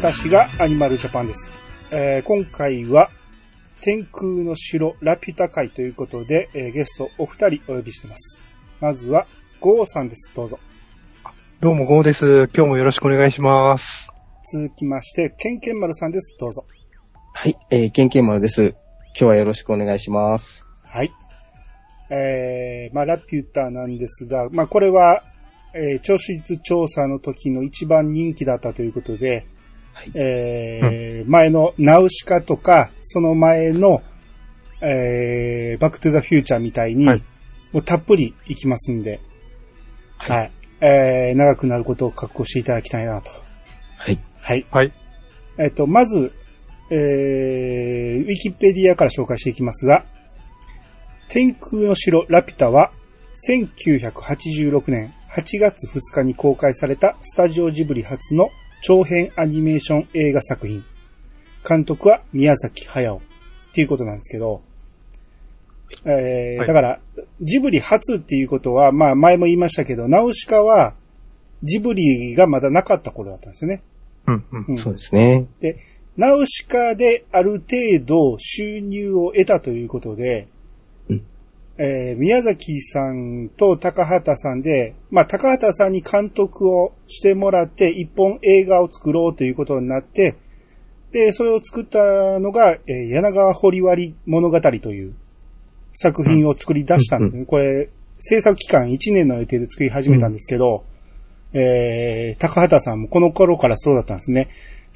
私がアニマルジャパンです。えー今回は、天空の城ラピュタ会ということで、えーゲストお二人お呼びしてます。まずは、ゴーさんです。どうぞ。どうも、ゴーです。今日もよろしくお願いします。続きまして、ケンケンマルさんです。どうぞ。はい、えー、ケンケンマルです。今日はよろしくお願いします。はい。えー、まあ、ラピュタなんですが、まあ、これは、えー、聴取率調査の時の一番人気だったということで、はいえー前のナウシカとか、その前の、えー、バックトゥザフューチャーみたいに、はいもうたっぷりいきますんで、はい。えー、長くなることを覚悟していただきたいなと。はい。はい。はい。えっと、まず、えー、ウィキペディアから紹介していきますが、天空の城ラピュタは、1986年8月2日に公開されたスタジオジブリ初の長編アニメーション映画作品。監督は宮崎駿っていうことなんですけど、えーはいだから、ジブリ初っていうことは、まあ前も言いましたけど、ナウシカはジブリがまだなかった頃だったんですよね。うん、うん。うんそうですね。ナウシカである程度収入を得たということで、うんえー宮崎さんと高畑さんで、まあ高畑さんに監督をしてもらって一本映画を作ろうということになって、で、それを作ったのが、えー柳川堀割物語という作品を作り出したんですね。これ、制作期間1年の予定で作り始めたんですけど、えー、高畑さんもこの頃からそうだったんですね。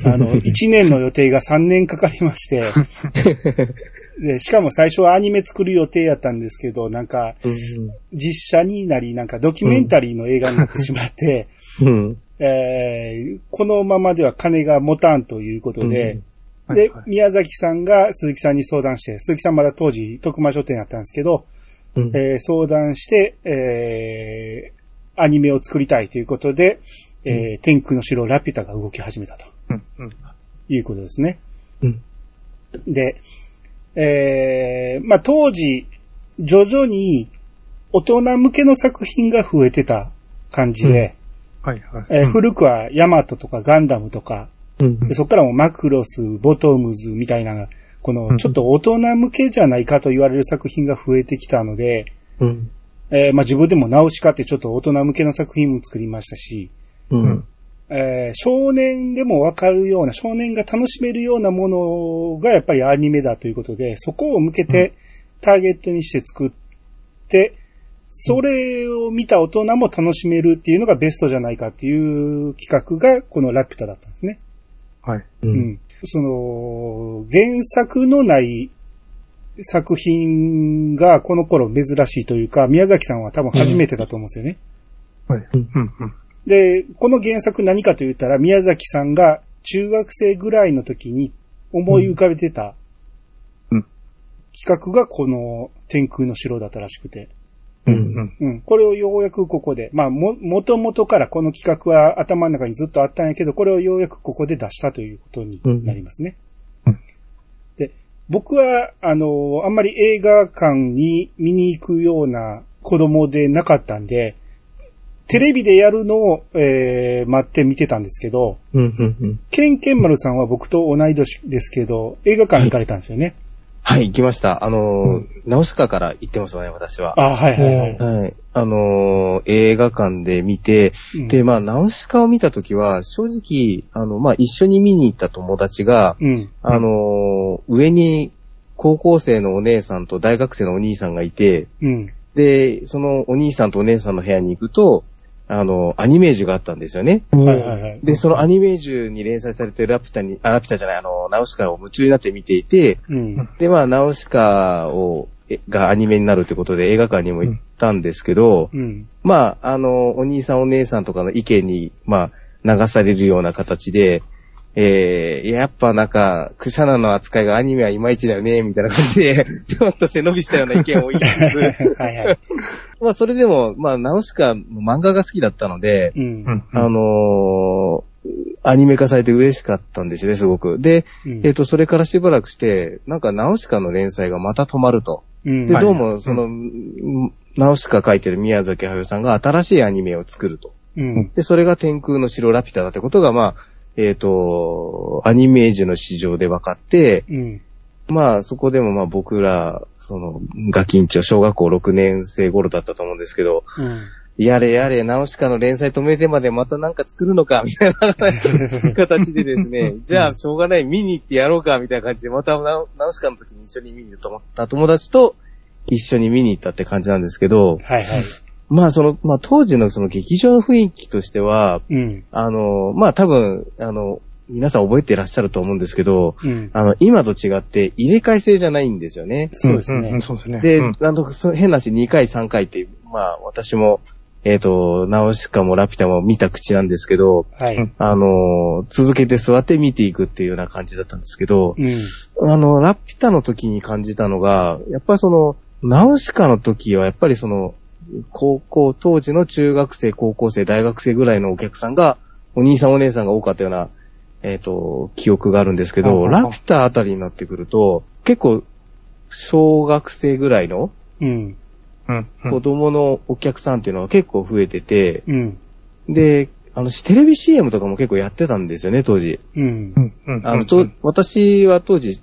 あの、1年の予定が3年かかりまして、で、しかも最初はアニメ作る予定やったんですけど、なんか、実写になり、なんかドキュメンタリーの映画になってしまって、うん。えーこのままでは金が持たんということで、ではいはい、宮崎さんが鈴木さんに相談して、鈴木さんまだ当時徳間書店やったんですけど、うんえー相談して、えーアニメを作りたいということで、えー天空の城ラピュタが動き始めたとうん、うん。いうことですね。うんで、えーまあ、当時、徐々に大人向けの作品が増えてた感じで、はい、はい。え古くはヤマトとかガンダムとか、うんでそこからもマクロス、ボトムズみたいな、このちょっと大人向けじゃないかと言われる作品が増えてきたので、うん。えーまあ自分でもナウシカってちょっと大人向けの作品も作りましたし、うん。えー少年でもわかるような、少年が楽しめるようなものがやっぱりアニメだということで、そこを向けてターゲットにして作って、それを見た大人も楽しめるっていうのがベストじゃないかっていう企画がこのラピュタだったんですね。はい。う。うんん。その、原作のない作品がこの頃珍しいというか、宮崎さんは多分初めてだと思うんですよね。はい。うんうん、うん。で、この原作何かと言ったら、宮崎さんが中学生ぐらいの時に思い浮かべてたうん企画がこの天空の城だったらしくて。う。うんん。うん。これをようやくここで、まあ、も、もともとからこの企画は頭の中にずっとあったんやけど、これをようやくここで出したということになりますね。うんで、僕は、あの、あんまり映画館に見に行くような子供でなかったんで、テレビでやるのを、えー、待って見てたんですけど、うん。うん。うん。ケンケンマルさんは僕と同い年ですけど、映画館行かれたんですよね。はい、行きました。あのー、ナウシカから行ってますよね、私は。あはいはいはい。はい。あのー、映画館で見て、うんで、まあ、ナウシカを見たときは、正直、あの、まあ、一緒に見に行った友達が、うん。あのー、上に高校生のお姉さんと大学生のお兄さんがいて、うん。で、そのお兄さんとお姉さんの部屋に行くと、あの、アニメージュがあったんですよね。はいはいはい。で、そのアニメージュに連載されてるラピュタに、あ、ラピュタじゃない、あの、ナウシカを夢中になって見ていて、うん。で、まあ、ナウシカを、えがアニメになるってことで映画館にも行ったんですけど、うん。まあ、あの、お兄さんお姉さんとかの意見に、まあ、流されるような形で、えー、やっぱなんか、クシャナの扱いがアニメはいまいちだよね、みたいな感じで、ちょっと背伸びしたような意見を言いつつ、はいはい。まあ、それでも、まあ、ナウシカの漫画が好きだったので、うん。うん。あのーアニメ化されて嬉しかったんですよね、すごく。で、うんえっ、と、それからしばらくして、なんかナウシカの連載がまた止まると。うんで、はいどうも、その、ナウシカ書いてる宮崎駿さんが新しいアニメを作ると。うん。で、それが天空の城ラピュタだってことが、まあ、えっ、と、アニメージュの市場で分かって、うん。まあそこでもまあ僕ら、その、ガキンチョ、小学校6年生頃だったと思うんですけど、うん。やれやれ、ナウシカの連載止めてまでまたなんか作るのか、みたいな形でですね、じゃあしょうがない、見に行ってやろうか、みたいな感じで、またナウシカの時に一緒に見に行った友達と一緒に見に行ったって感じなんですけど、はいはい。まあその、まあ当時のその劇場の雰囲気としては、うん。あの、まあ多分、あの、皆さん覚えていらっしゃると思うんですけど、うん。あの、今と違って入れ替え制じゃないんですよね。そうですねんん。そうですね。で、うんなんとそ変なし2回3回って、まあ私も、えっ、と、ナウシカもラピュタも見た口なんですけど、はい。うんあの、続けて座って見ていくっていうような感じだったんですけど、うん。あの、ラピュタの時に感じたのが、やっぱりその、ナウシカの時はやっぱりその、高校、当時の中学生、高校生、大学生ぐらいのお客さんが、お兄さんお姉さんが多かったような、えっ、と、記憶があるんですけど、ラピュタあたりになってくると、結構、小学生ぐらいのうん。子供のお客さんっていうのは結構増えてて、うん。で、あの、テレビ CM とかも結構やってたんですよね、当時。うんう。んうんあの、と、私は当時、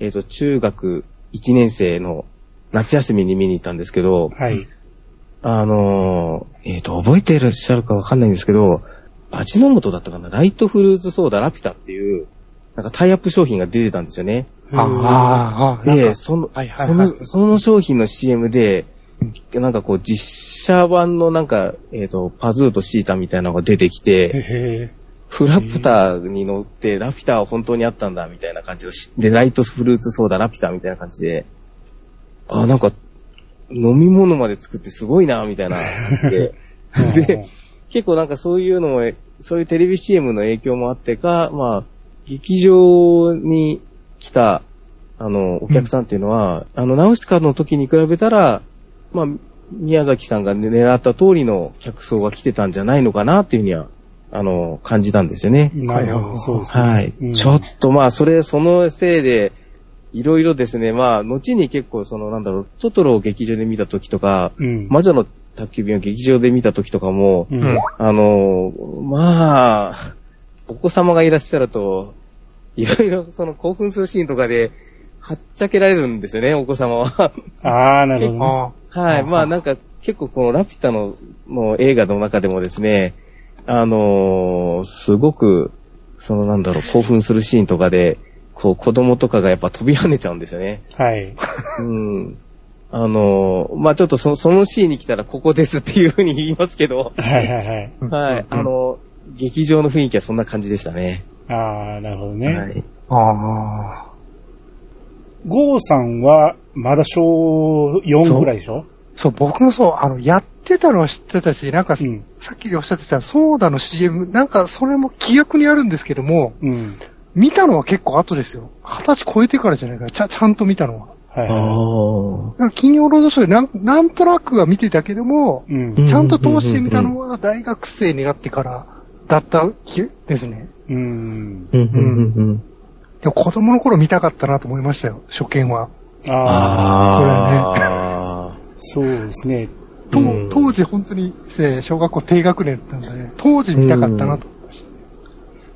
えっ、と、中学1年生の夏休みに見に行ったんですけど、はい。あのーえっ、と、覚えていらっしゃるかわかんないんですけど、味の素だったかな。ライトフルーツソーダラピュタっていう、なんかタイアップ商品が出てたんですよね。ああ、で、かその、はいはいはい。その、その商品の CM で、なんかこう実写版のなんか、えっ、と、パズーとシータみたいなのが出てきへて、へフラプターに乗って、ラピュタは本当にあったんだ、みたいな感じで、ライトフルーツソーダ、ラピュタみたいな感じで、あ、なんか、飲み物まで作ってすごいな、みたいな。で、で、結構なんかそういうのも、そういうテレビ CM の影響もあってか、まあ、劇場に来た、あの、お客さんっていうのは、あの、ナウシカの時に比べたら、まあ、宮崎さんが狙った通りの客層が来てたんじゃないのかなっていうふうには、あの、感じたんですよね。なるほど、そうですね。はい。うんちょっとまあ、それ、そのせいで、いろいろですね、まあ、後に結構その、なんだろう、トトロを劇場で見た時とか、うん。魔女の宅急便を劇場で見た時とかも、うんうんあの、まあ、お子様がいらっしゃると、いろいろその興奮するシーンとかで、はっちゃけられるんですよね、お子様は。ああ、なるほどはい。あまあなんか結構このラピュタのの映画の中でもですね、あのーすごく、そのなんだろう、興奮するシーンとかで、こう子供とかがやっぱ飛び跳ねちゃうんですよね。はい。うん。あのーまあちょっとそそのシーンに来たらここですっていうふうに言いますけど、はいはいはい。はい。あの、劇場の雰囲気はそんな感じでしたね。ああ、なるほどはね。い。あ、ああ。ゴーさんは、まだ小4ぐらいでしょ？そう、僕もそう、あの、やってたのは知ってたし、なんか、うん。さっきおっしゃってたソーダの CM、なんかそれも記憶にあるんですけども、うん。見たのは結構後ですよ。二十歳超えてからじゃないかな、ちゃちゃんと見たのは。はいあはあ。なんか金曜ロードショーでなんなんとなくは見てたけども、い。うん。うんちゃんと通してみたのは大学生になってからだった日ですね。うん。うん、うん、うん。でも子供の頃見たかったなと思いましたよ、初見は。ああ、あそうですね。当時本当に、えー小学校低学年だったんで、当時見たかったなと思いました。あ。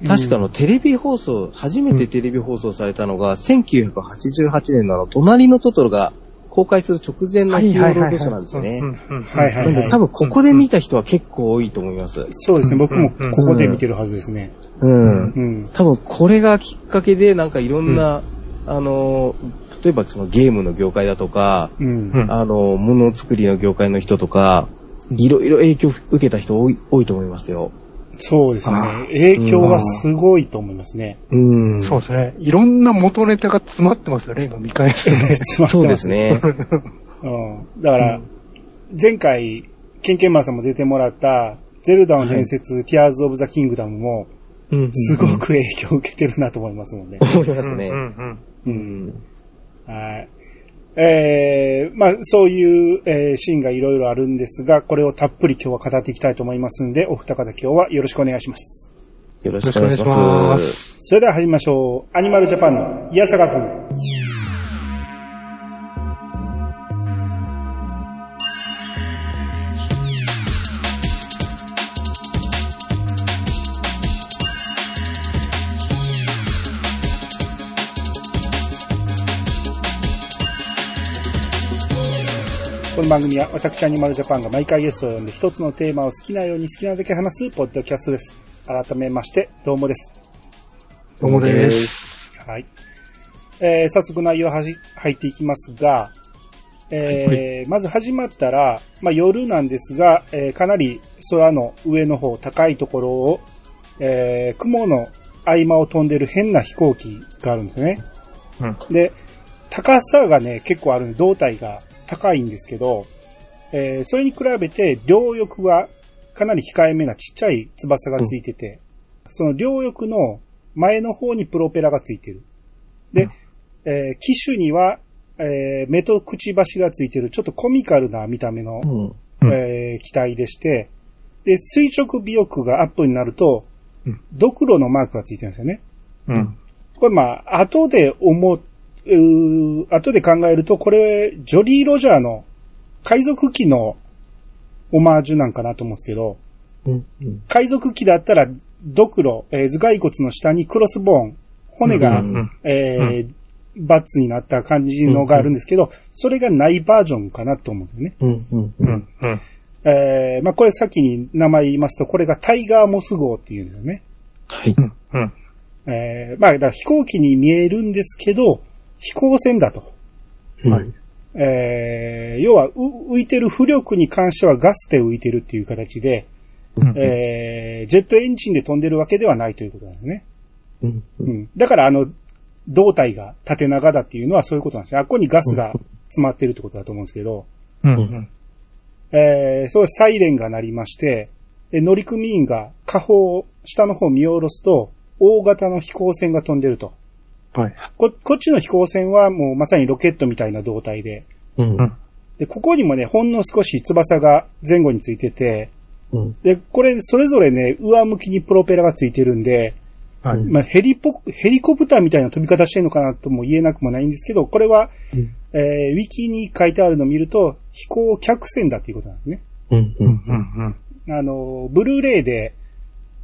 確かあの、テレビ放送、初めてテレビ放送されたのが、1988年のあの、隣のトトロが公開する直前のヒーロードショーなんですよね。はいはいはい。なんで多分ここで見た人は結構多いと思います。そうですね。僕もここで見てるはずですね。うん。うん。多分これがきっかけで、なんかいろんな、あの、例えばそのゲームの業界だとか、あの、ものづくりの業界の人とか、いろいろ影響を受けた人多い多いと思いますよ。そうですあね。影響はすごいと思いますね。うん。そうですね。いろんな元ネタが詰まってますよね、今見返すとね。詰まってそうまですね。うん。だから、前回、ケンケンマンさんも出てもらった、ゼルダの伝説、ティアーズ・オブ・ザ・キングダムも、うんすごく影響を受けてるなと思いますもんね。思いますね。うんうん。はい。えー、まあ、そういう、えーシーンがいろいろあるんですが、これをたっぷり今日は語っていきたいと思いますんで、お二方今日はよろしくお願いします。よろしくお願いし。ますそれでは始めましょう。アニマルジャパンのイヤサガこの番組は私アニマルジャパンが毎回ゲストを呼んで一つのテーマを好きなように好きなだけ話すポッドキャストです。改めまして、どうもです。どうもです。はい。えー、早速内容はじ入っていきますが、えーまず始まったら、まあ、夜なんですが、えーかなり空の上の方、高いところを、えー雲の合間を飛んでる変な飛行機があるんですね。うん。で、高さがね、結構あるんで、胴体が高いんですけど、えーそれに比べて、両翼はかなり控えめなちっちゃい翼がついてて、その両翼の前の方にプロペラがついてる。で、えー機種には、えー目とくちばしがついてる、ちょっとコミカルな見た目の、うん。うんえー機体でして、で、垂直尾翼がアップになるとうん、ドクロのマークがついてるんですよね。うん。これまあ、後で思う、うー後で考えると、これ、ジョリー・ロジャーの海賊機のオマージュなんかなと思うんですけど、うん。うん。海賊機だったら、ドクロ、えー頭蓋骨の下にクロスボーン、骨が、うんうん。えーバッツになった感じのがあるんですけど、それがないバージョンかなと思うんですよね。うん。うん。うん。うん。えーまあこれ先に名前言いますと、これがタイガーモス号っていうんですよね。はい。うん。うん。えーまあだ飛行機に見えるんですけど、飛行船だと。はい。えー要はう浮いてる浮力に関してはガスで浮いてるっていう形で、うんえージェットエンジンで飛んでるわけではないということなんですね。うん。うん。だからあの、胴体が縦長だっていうのはそういうことなんですよ。あっこにガスが詰まってるってことだと思うんですけど、うん。うん。えーそうサイレンが鳴りまして、で乗組員が下方、下の方を見下ろすと、大型の飛行船が飛んでると。はい。こ、こっちの飛行船はもうまさにロケットみたいな胴体で、うん。で、ここにもね、ほんの少し翼が前後についてて、うん。で、これ、それぞれね、上向きにプロペラがついてるんで、はい。まあ、ヘリポ、ヘリコプターみたいな飛び方してるのかなとも言えなくもないんですけど、これは、うんえーウィキに書いてあるのを見ると、飛行客船だっていうことなんですね。うん。ううん。うん。うん。あの、ブルーレイで、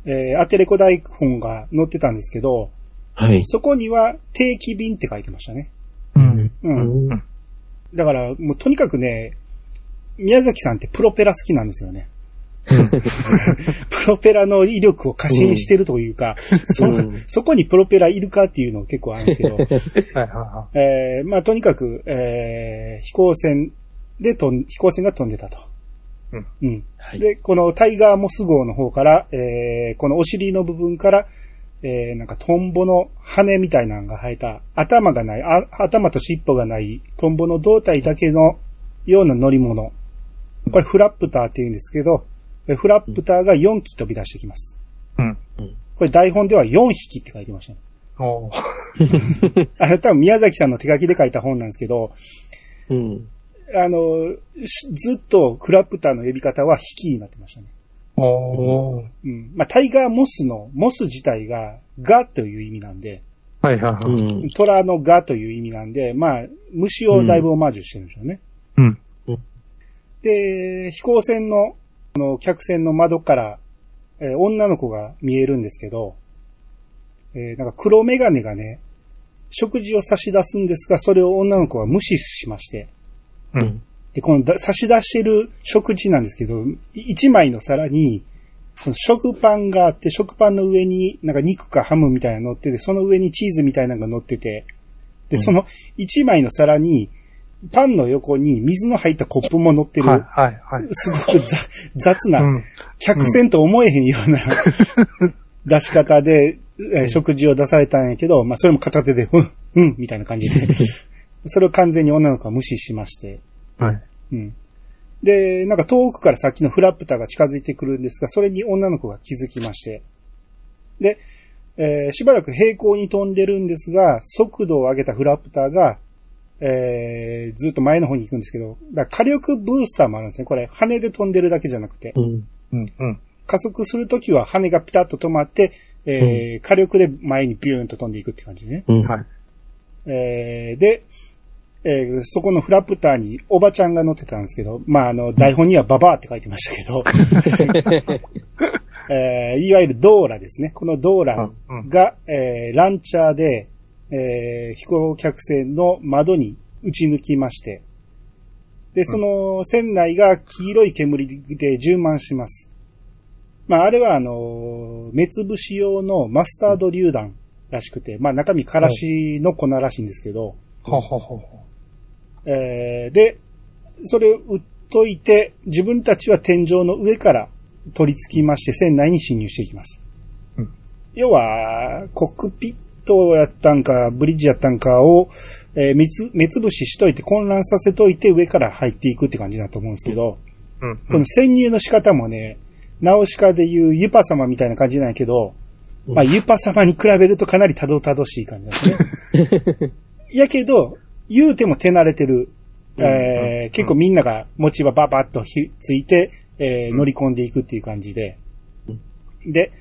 えーアテレコ台本が載ってたんですけど、はい。そこには定期便って書いてましたね。うん。うん。うん。だから、もうとにかくね、宮崎さんってプロペラ好きなんですよね。プロペラの威力を過信してるというか、そうんそこにプロペラいるかっていうの結構あるんですけど、はい。はえーまあとにかく、えー飛行船で飛ん、飛行船が飛んでたと。うん。うん。はい。で、このタイガーモス号の方から、えーこのお尻の部分から、えーなんかトンボの羽みたいなのが生えた、頭がない、あ頭と尻尾がない、トンボの胴体だけのような乗り物。これフラップターって言うんですけど、えフラップターが4機飛び出してきます。い。うん。これ台本では4匹って書いてましたね。おー あれ多分宮崎さんの手書きで書いた本なんですけど、うん。あの、しずっとフラップターの呼び方は引きになってましたね。おーうん。まあ、タイガーモスの、モス自体が、ガという意味なんで、はい。はい。うはい。ん。虎のガという意味なんで、まあ、虫をだいぶオマージュしてるんでしょうね。うん。で、飛行船の、この客船の窓から、えー女の子が見えるんですけど、えーなんか黒メガネがね、食事を差し出すんですが、それを女の子は無視しまして、うん。で、このだ差し出してる食事なんですけど、い一枚の皿に、この食パンがあって、食パンの上になんか肉かハムみたいなの乗ってて、その上にチーズみたいなのが乗ってて、で、その一枚の皿に、パンの横に水の入ったコップも乗ってる、はい。はい。はい。すごく雑雑な、うん。客船と思えへんような、出し方で、えー食事を出されたんやけど、まあそれも片手で、うん、うん、みたいな感じで、それを完全に女の子は無視しまして、はい。うん。で、なんか遠くからさっきのフラップターが近づいてくるんですが、それに女の子が気づきまして。で、えーしばらく平行に飛んでるんですが、速度を上げたフラップターが、えーずっと前の方に行くんですけど、だ火力ブースターもあるんですね。これ、羽で飛んでるだけじゃなくて、うん。うん。うん。加速するときは羽がピタッと止まって、えー火力で前にビューンと飛んでいくって感じね。うん。はい。えーで、えーそこのフラップターにおばちゃんが乗ってたんですけど、まあ、あの、台本にはババアって書いてましたけど、えーいわゆるドーラですね。このドーラうんが、えーランチャーで、えー飛行客船の窓に撃ち抜きまして、で、その船内が黄色い煙で充満します。まあ、あれはあの、目つぶし用のマスタード榴弾らしくて、まあ中身からしの粉らしいんですけど、えーで、それを売っといて、自分たちは天井の上から取り付きまして船内に侵入していきます。うん要は、コックピットやったんか、ブリッジやったんかを、えー目つ目つぶししといて混乱させといて上から入っていくって感じだと思うんですけど、う。うん。この潜入の仕方もね、ナウシカでいうユパ様みたいな感じなんやけど、まあユパ様に比べるとかなりたどたどしい感じなんですね。やけど、言うても手慣れてる、えー結構みんなが持ち場ババッとひついて、えー乗り込んでいくっていう感じで。で、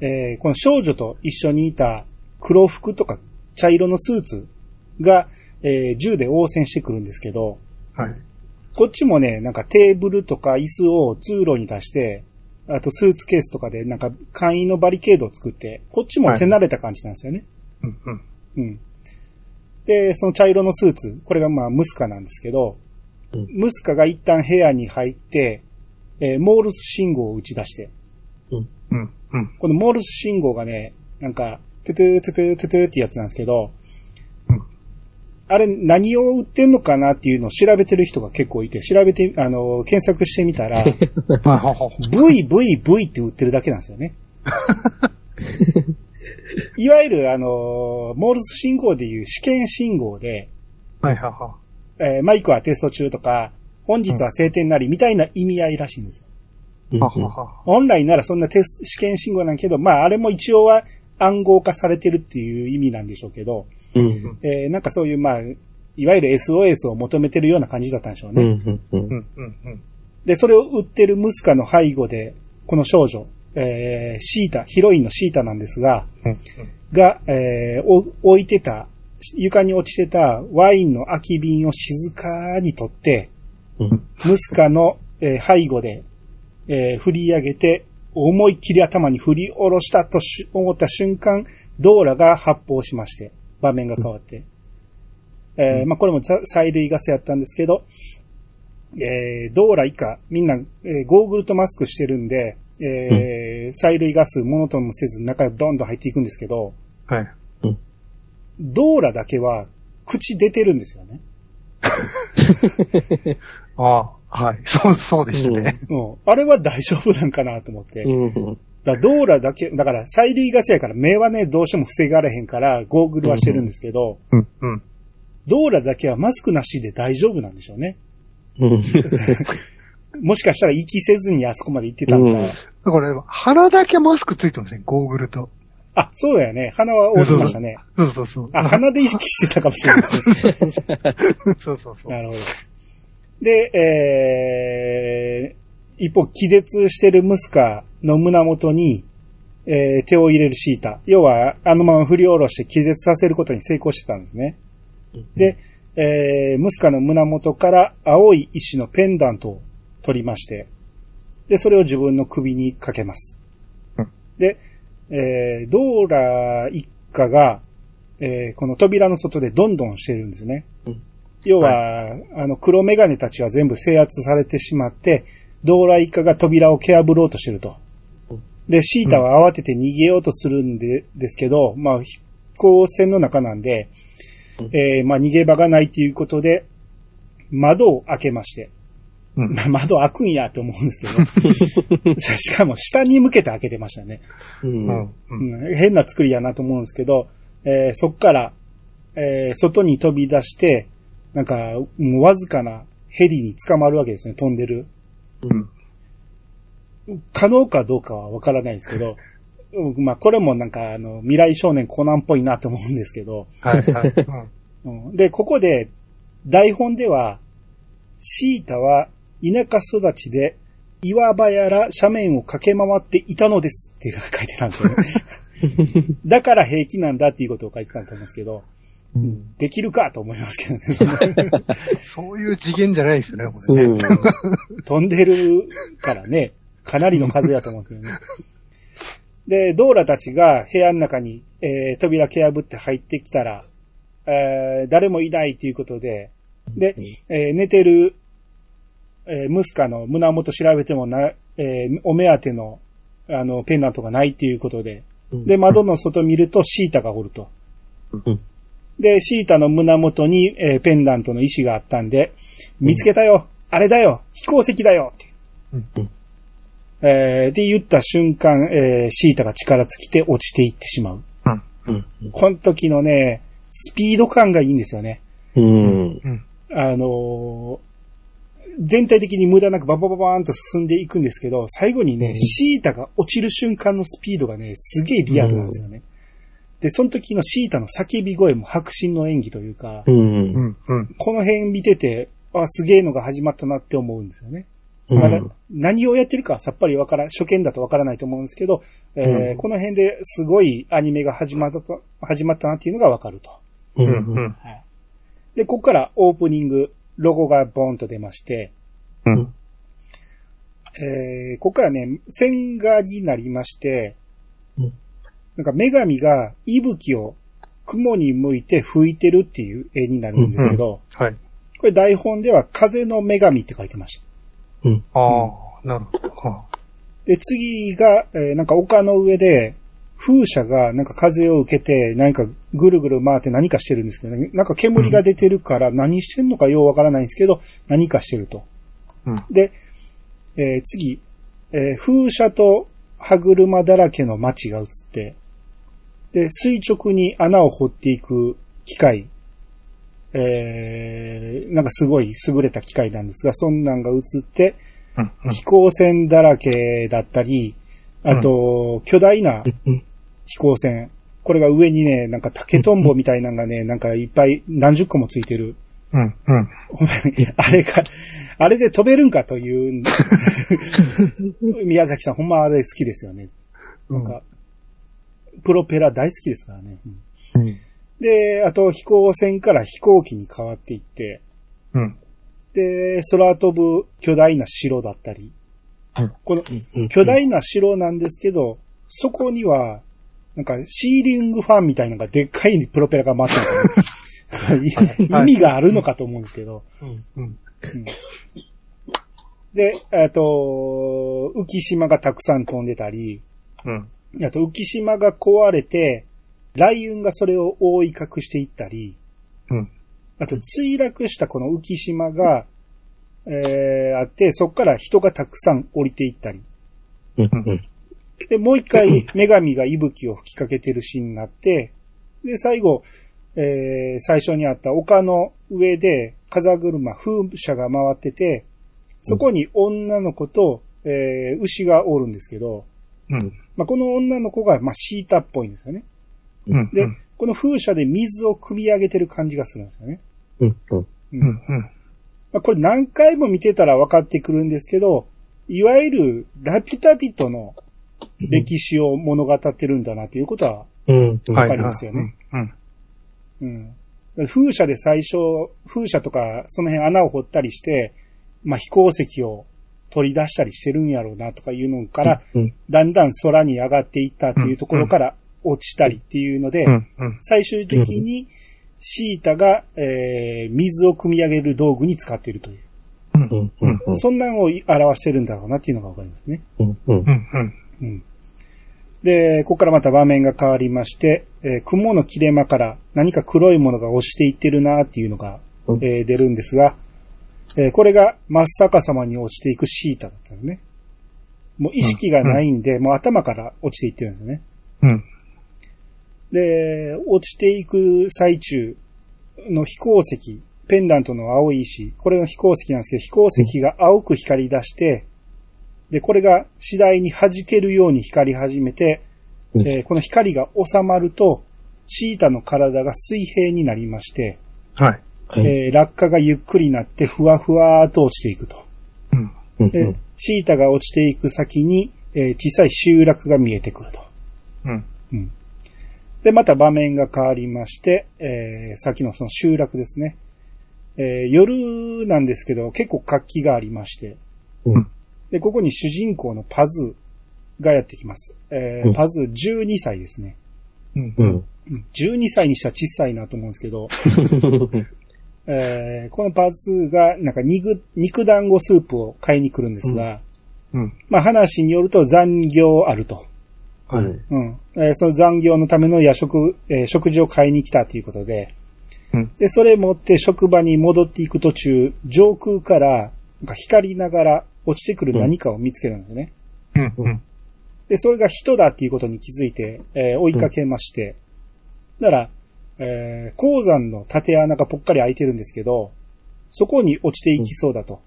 えーこの少女と一緒にいた黒服とか茶色のスーツが、えー銃で応戦してくるんですけど、はい。こっちもね、なんかテーブルとか椅子を通路に出して、あとスーツケースとかでなんか簡易のバリケードを作って、こっちも手慣れた感じなんですよね。うんうん。うん。で、その茶色のスーツ、これがまあムスカなんですけど、うん。ムスカが一旦部屋に入って、えーモールス信号を打ち出して、うん。うん。このモールス信号がね、なんか、トゥトゥトゥトゥトゥトゥってやつなんですけど、うん。あれ何を打ってんのかなっていうのを調べてる人が結構いて、調べて、あの、検索してみたら、はいはいはい。V、V、V って売ってるだけなんですよね。いわゆる、あの、モールス信号でいう試験信号で、はいはいはえーマイクはテスト中とか、本日は晴天なりみたいな意味合いらしいんですよ。い。ははは。本来ならそんなテス試験信号なんやけど、まああれも一応は暗号化されてるっていう意味なんでしょうけど、うん。えーなんかそういうまあ、いわゆる SOS を求めてるような感じだったんでしょうね。うん。うん。うんうんうん。で、それを売ってるムスカの背後で、この少女、えーシータ、ヒロインのシータなんですが、うんが、えーお置いてた、床に落ちてたワインの空き瓶を静かに取って、うん。ムスカの、えー背後で、えー振り上げて、思いっきり頭に振り下ろしたとし思った瞬間、ドーラが発砲しまして、場面が変わって。えーまあ、これもざ催涙ガスやったんですけど、えードーラ以下、みんな、えーゴーグルとマスクしてるんで、えー催涙ガス、ものともせず中へどんどん入っていくんですけど、はい。ドーラだけは口出てるんですよね。あ あ、はい。そう、そうでしたね。うん。あれは大丈夫なんかなと思って。うん。だからドーラだけ、だから催涙ガスやから目はね、どうしても防がれへんから、ゴーグルはしてるんですけど、うん、うん。ドーラだけはマスクなしで大丈夫なんでしょうね。うん。もしかしたら息せずにあそこまで行ってたんか。うんこれ、鼻だけマスクついてますね、ゴーグルと。あ、そうだよね。鼻は覆ってましたね。そうそうそう。あ、鼻で意識してたかもしれないですね。そうそうそう。なるほど。で、えー、一方、気絶してるムスカの胸元に、えー手を入れるシータ。要は、あのまま振り下ろして気絶させることに成功してたんですね。で、えー、ムスカの胸元から青い石のペンダントを取りまして、で、それを自分の首にかけます。うんで、えー、ドーラ一家が、えーこの扉の外でどんどんしてるんですね。うん要は、あの、黒メガネたちは全部制圧されてしまって、ドーラ一家が扉を蹴破ろうとしてるとうん。で、シータは慌てて逃げようとするんで、ですけど、まあ、飛行船の中なんで、うんえーまあ、逃げ場がないということで、窓を開けまして、うんまあ 窓開くんやと思うんですけど、ししかも下に向けて開けてましたね。うん。うん。変な作りやなと思うんですけど、えーそっから、えー外に飛び出して、なんか、もうわずかなヘリに捕まるわけですね、飛んでる。うん。可能かどうかはわからないですけど、うんまあこれもなんかあの、未来少年コナンっぽいなと思うんですけど、はい、はい。で、ここで、台本では、シータは田舎育ちで、岩場やら斜面を駆け回っていたのですっていう書いてたんですよね。だから平気なんだっていうことを書いてたと思いますけど、うんできるかと思いますけどね。そういう次元じゃないですよね、これね。うん。飛んでるからね、かなりの数やと思うんですけどね。で、ドーラたちが部屋の中に、えー扉蹴破って入ってきたら、えー誰もいないということで、で、えー寝てる、えームスカの胸元調べてもな、えーお目当ての、あの、ペンダントがないっていうことで、うんで、窓の外見るとシータがおると。うんで、シータの胸元に、えーペンダントの石があったんで、見つけたよ、あれだよ飛行石だよって。うんえーで、言った瞬間、えーシータが力尽きて落ちていってしまう。うん。この時のね、スピード感がいいんですよね。うん。あのー全体的に無駄なくババババーンと進んでいくんですけど、最後にね、うんシータが落ちる瞬間のスピードがね、すげえリアルなんですよね。で、その時のシータの叫び声も迫真の演技というか、うん。うん。うん。この辺見てて、あ、すげえのが始まったなって思うんですよね。うんまだ何をやってるかはさっぱりわからん、初見だとわからないと思うんですけど、えーうんこの辺ですごいアニメが始まったと、始まったなっていうのがわかると。う。うんん。うん。で、ここからオープニング、ロゴがボーンと出まして、うん。えーここからね、線画になりまして、うんなんか女神が息吹を雲に向いて吹いてるっていう絵になるんですけど、はい。これ台本では風の女神って書いてました。うん。ああ、なるほど。はで、次が、えーなんか丘の上で、風車がなんか風を受けて、何かぐるぐる回って何かしてるんですけどね、なんか煙が出てるから何してんのかようわからないんですけど、何かしてると。うんで、えー次、えー風車と歯車だらけの街が映って、で、垂直に穴を掘っていく機械、えーなんかすごい優れた機械なんですが、そんなんが映って、うん。うん。飛行船だらけだったり、あと、巨大なうん。飛行船。これが上にね、なんか竹とんぼみたいなのがね、なんかいっぱい何十個もついてる。うん。うん。あれか、あれで飛べるんかという、宮崎さんほんまあれ好きですよね。なんか、プロペラ大好きですからね。うんうん。で、あと飛行船から飛行機に変わっていって、うん。で、空飛ぶ巨大な城だったり、うんこのうん。巨大な城なんですけど、そこには、なんかシーリングファンみたいなのがでっかいプロペラが回ってるんですよね。はい意味があるのかと思うんですけど。うん。うんで、えっと、浮島がたくさん飛んでたり、うん。あと浮島が壊れて、雷雲がそれを覆い隠していったり、うん。あと墜落したこの浮島が、えー、あって、そこから人がたくさん降りていったり。うん。うん。で、もう一回、女神が息吹を吹きかけてるシーンになって、で、最後、えー、最初にあった丘の上で、風車、風車が回ってて、そこに女の子と、えー、牛がおるんですけど、うん。まあ、この女の子が、まあ、シータっぽいんですよね。うん。で、この風車で水を汲み上げてる感じがするんですよね。うん。うん。ううん。うん。まあ、これ何回も見てたら分かってくるんですけど、いわゆるラピュタ人の歴史を物語ってるんだなということは、うん。わかりますよね。風車で最初、風車とかその辺穴を掘ったりして、まあ、飛行石を取り出したりしてるんやろうなとかいうのから、うん。だんだん空に上がっていったっていうところから落ちたりっていうので、うん。うん。最終的にシータが、えー水を汲み上げる道具に使っているという。そんなんを表してるんだろうなっていうのがわかりますね。うん。うん。うん。うん。うん。で、ここからまた場面が変わりまして、えー雲の切れ間から何か黒いものが落ちていってるなっていうのが、うんえー出るんですが、えーこれが真っ逆さまに落ちていくシータだったんですね。もう意識がないんで、もう頭から落ちていってるんですよね。うん。で、落ちていく最中の飛行石、ペンダントの青い石、これの飛行石なんですけど、飛行石が青く光り出して、で、これが次第に弾けるように光り始めて、うんえーこの光が収まると、シータの体が水平になりまして、はい。はい。えー落下がゆっくりなって、ふわふわーっと落ちていくと。うん。うん。で、シータが落ちていく先に、えー小さい集落が見えてくると。うん。うん。で、また場面が変わりまして、えー、さっきのその集落ですね。えー夜なんですけど、結構活気がありまして、うん。で、ここに主人公のパズがやってきます。えーうんパズ12歳ですね。うん。うん。うん12歳にしたら小さいなと思うんですけど、えーこのパズーが、なんか肉、肉団子スープを買いに来るんですが、うん。まあ話によると残業あると。はい。うん。えーその残業のための夜食、えー食事を買いに来たということで、うんで、それ持って職場に戻っていく途中、上空から、なんか光りながら落ちてくる何かを見つけるんですよね。うん。うん。で、それが人だっていうことに気づいて、えー追いかけまして、だから、えー鉱山の縦穴がぽっかり開いてるんですけど、そこに落ちていきそうだと。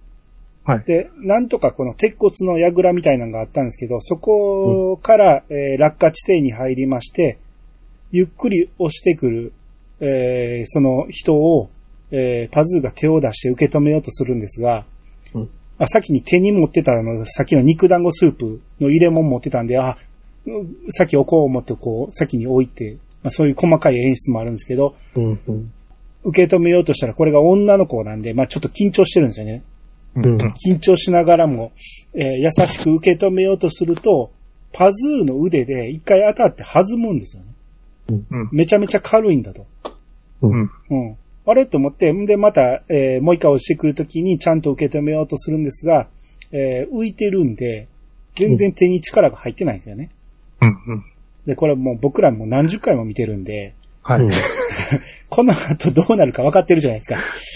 はい。で、なんとかこの鉄骨の櫓みたいなのがあったんですけど、そこから、えー落下地点に入りまして、ゆっくり押してくる、えーその人を、えーパズーが手を出して受け止めようとするんですが、うんあ先に手に持ってたあの、さっきの肉団子スープの入れ物持ってたんで、あ、うん先置こう思ってこう、先に置いて、まあ、そういう細かい演出もあるんですけど、うん。うん。受け止めようとしたらこれが女の子なんで、まあちょっと緊張してるんですよね。うん。緊張しながらも、えー優しく受け止めようとすると、パズーの腕で一回当たって弾むんですよね。うん。めちゃめちゃ軽いんだと。うん。うん。あれ？と思って、んで、また、えーもう一回押してくるときにちゃんと受け止めようとするんですが、えー浮いてるんで、全然手に力が入ってないんですよね。うん。うん。で、これもう僕らも何十回も見てるんで、はい。この後どうなるか分かってるじゃないです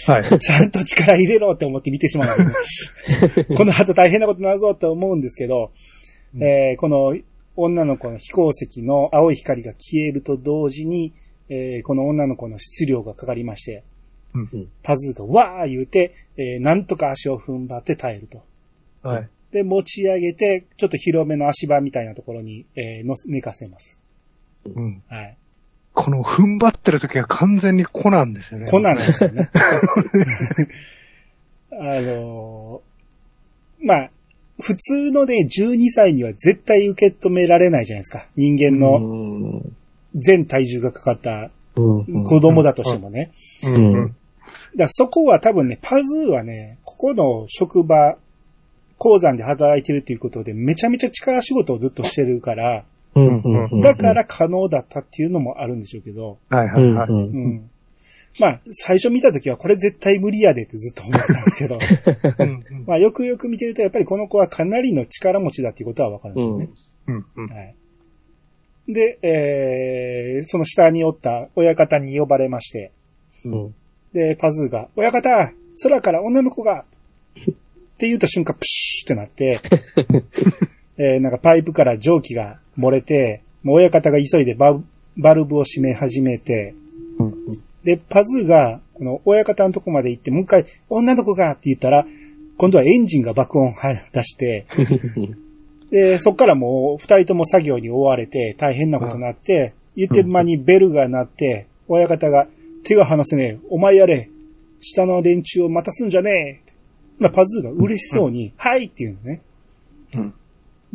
か。はい。ちゃんと力入れろって思って見てしまう この後大変なことになるぞって思うんですけど、うんえーこの女の子の飛行石の青い光が消えると同時に、えーこの女の子の質量がかかりまして、うん。パズーがわー言うて、えーなんとか足を踏ん張って耐えると。はい。で、持ち上げて、ちょっと広めの足場みたいなところに、えーのせ寝かせます。うん。はい。この踏ん張ってる時は完全にコナンですよね。こんなんですよね。あのーまあ、普通のね、12歳には絶対受け止められないじゃないですか。人間のうん。全体重がかかったうん。子供だとしてもね。だからそこは多分ね、パズーはね、ここの職場、鉱山で働いてるということで、めちゃめちゃ力仕事をずっとしてるから。だから可能だったっていうのもあるんでしょうけど、はいはいはい。うん。うん。まあ、最初見たときはこれ絶対無理やでってずっと思ってたんですけど、うん。まあ、よくよく見てると、やっぱりこの子はかなりの力持ちだっていうことはわかるんですよね。うん。うん。はい。で、えー、その下におった親方に呼ばれまして、うん。で、パズーが、親方空から女の子がって言った瞬間、プシューってなって、えー、なんかパイプから蒸気が漏れて、もう親方が急いでババルブを閉め始めて、うん。で、パズーが、この親方のとこまで行って、もう一回、女の子がって言ったら、今度はエンジンが爆音を出して、で、そっからもう二人とも作業に追われて大変なことになって、言ってる間にベルが鳴って、親方が手が離せねえ、お前やれ、下の連中を待たすんじゃねえって。まあ、パズーが嬉しそうに、はいって言うのね。うん。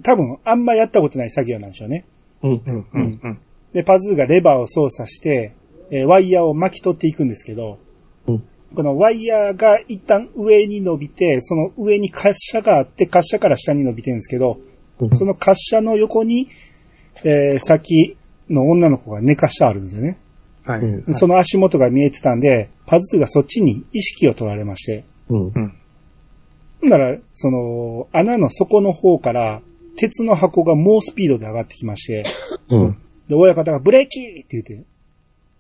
多分、あんまやったことない作業なんでしょうね。うん。うん。うん。うん。で、パズーがレバーを操作して、えーワイヤーを巻き取っていくんですけど、うんこのワイヤーが一旦上に伸びて、その上に滑車があって、滑車から下に伸びてるんですけど、うんその滑車の横に、えー先の女の子が寝かしてあるんですよね。はい。うんその足元が見えてたんで、パズーがそっちに意識を取られまして、うん。うん。ほんなら、その、穴の底の方から、鉄の箱が猛スピードで上がってきまして、うん。で、親方がブレーキって言って、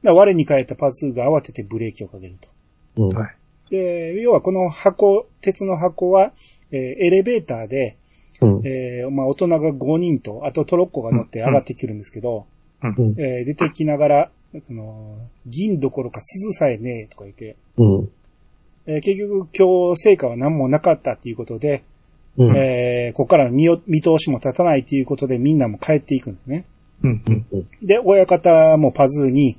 だ我に返ったパズーが慌ててブレーキをかけると。うん。はい。で、要はこの箱、鉄の箱は、えーエレベーターで、うん。えーまあ大人が5人と、あとトロッコが乗って上がってくるんですけど、うん。えー出てきながら、あの銀どころか鈴さえねえとか言って、うん。えー結局今日成果は何もなかったっていうことで、うん。えーここからの見通しも立たないということでみんなも帰っていくんですね。うん。うん。で、親方もパズーに、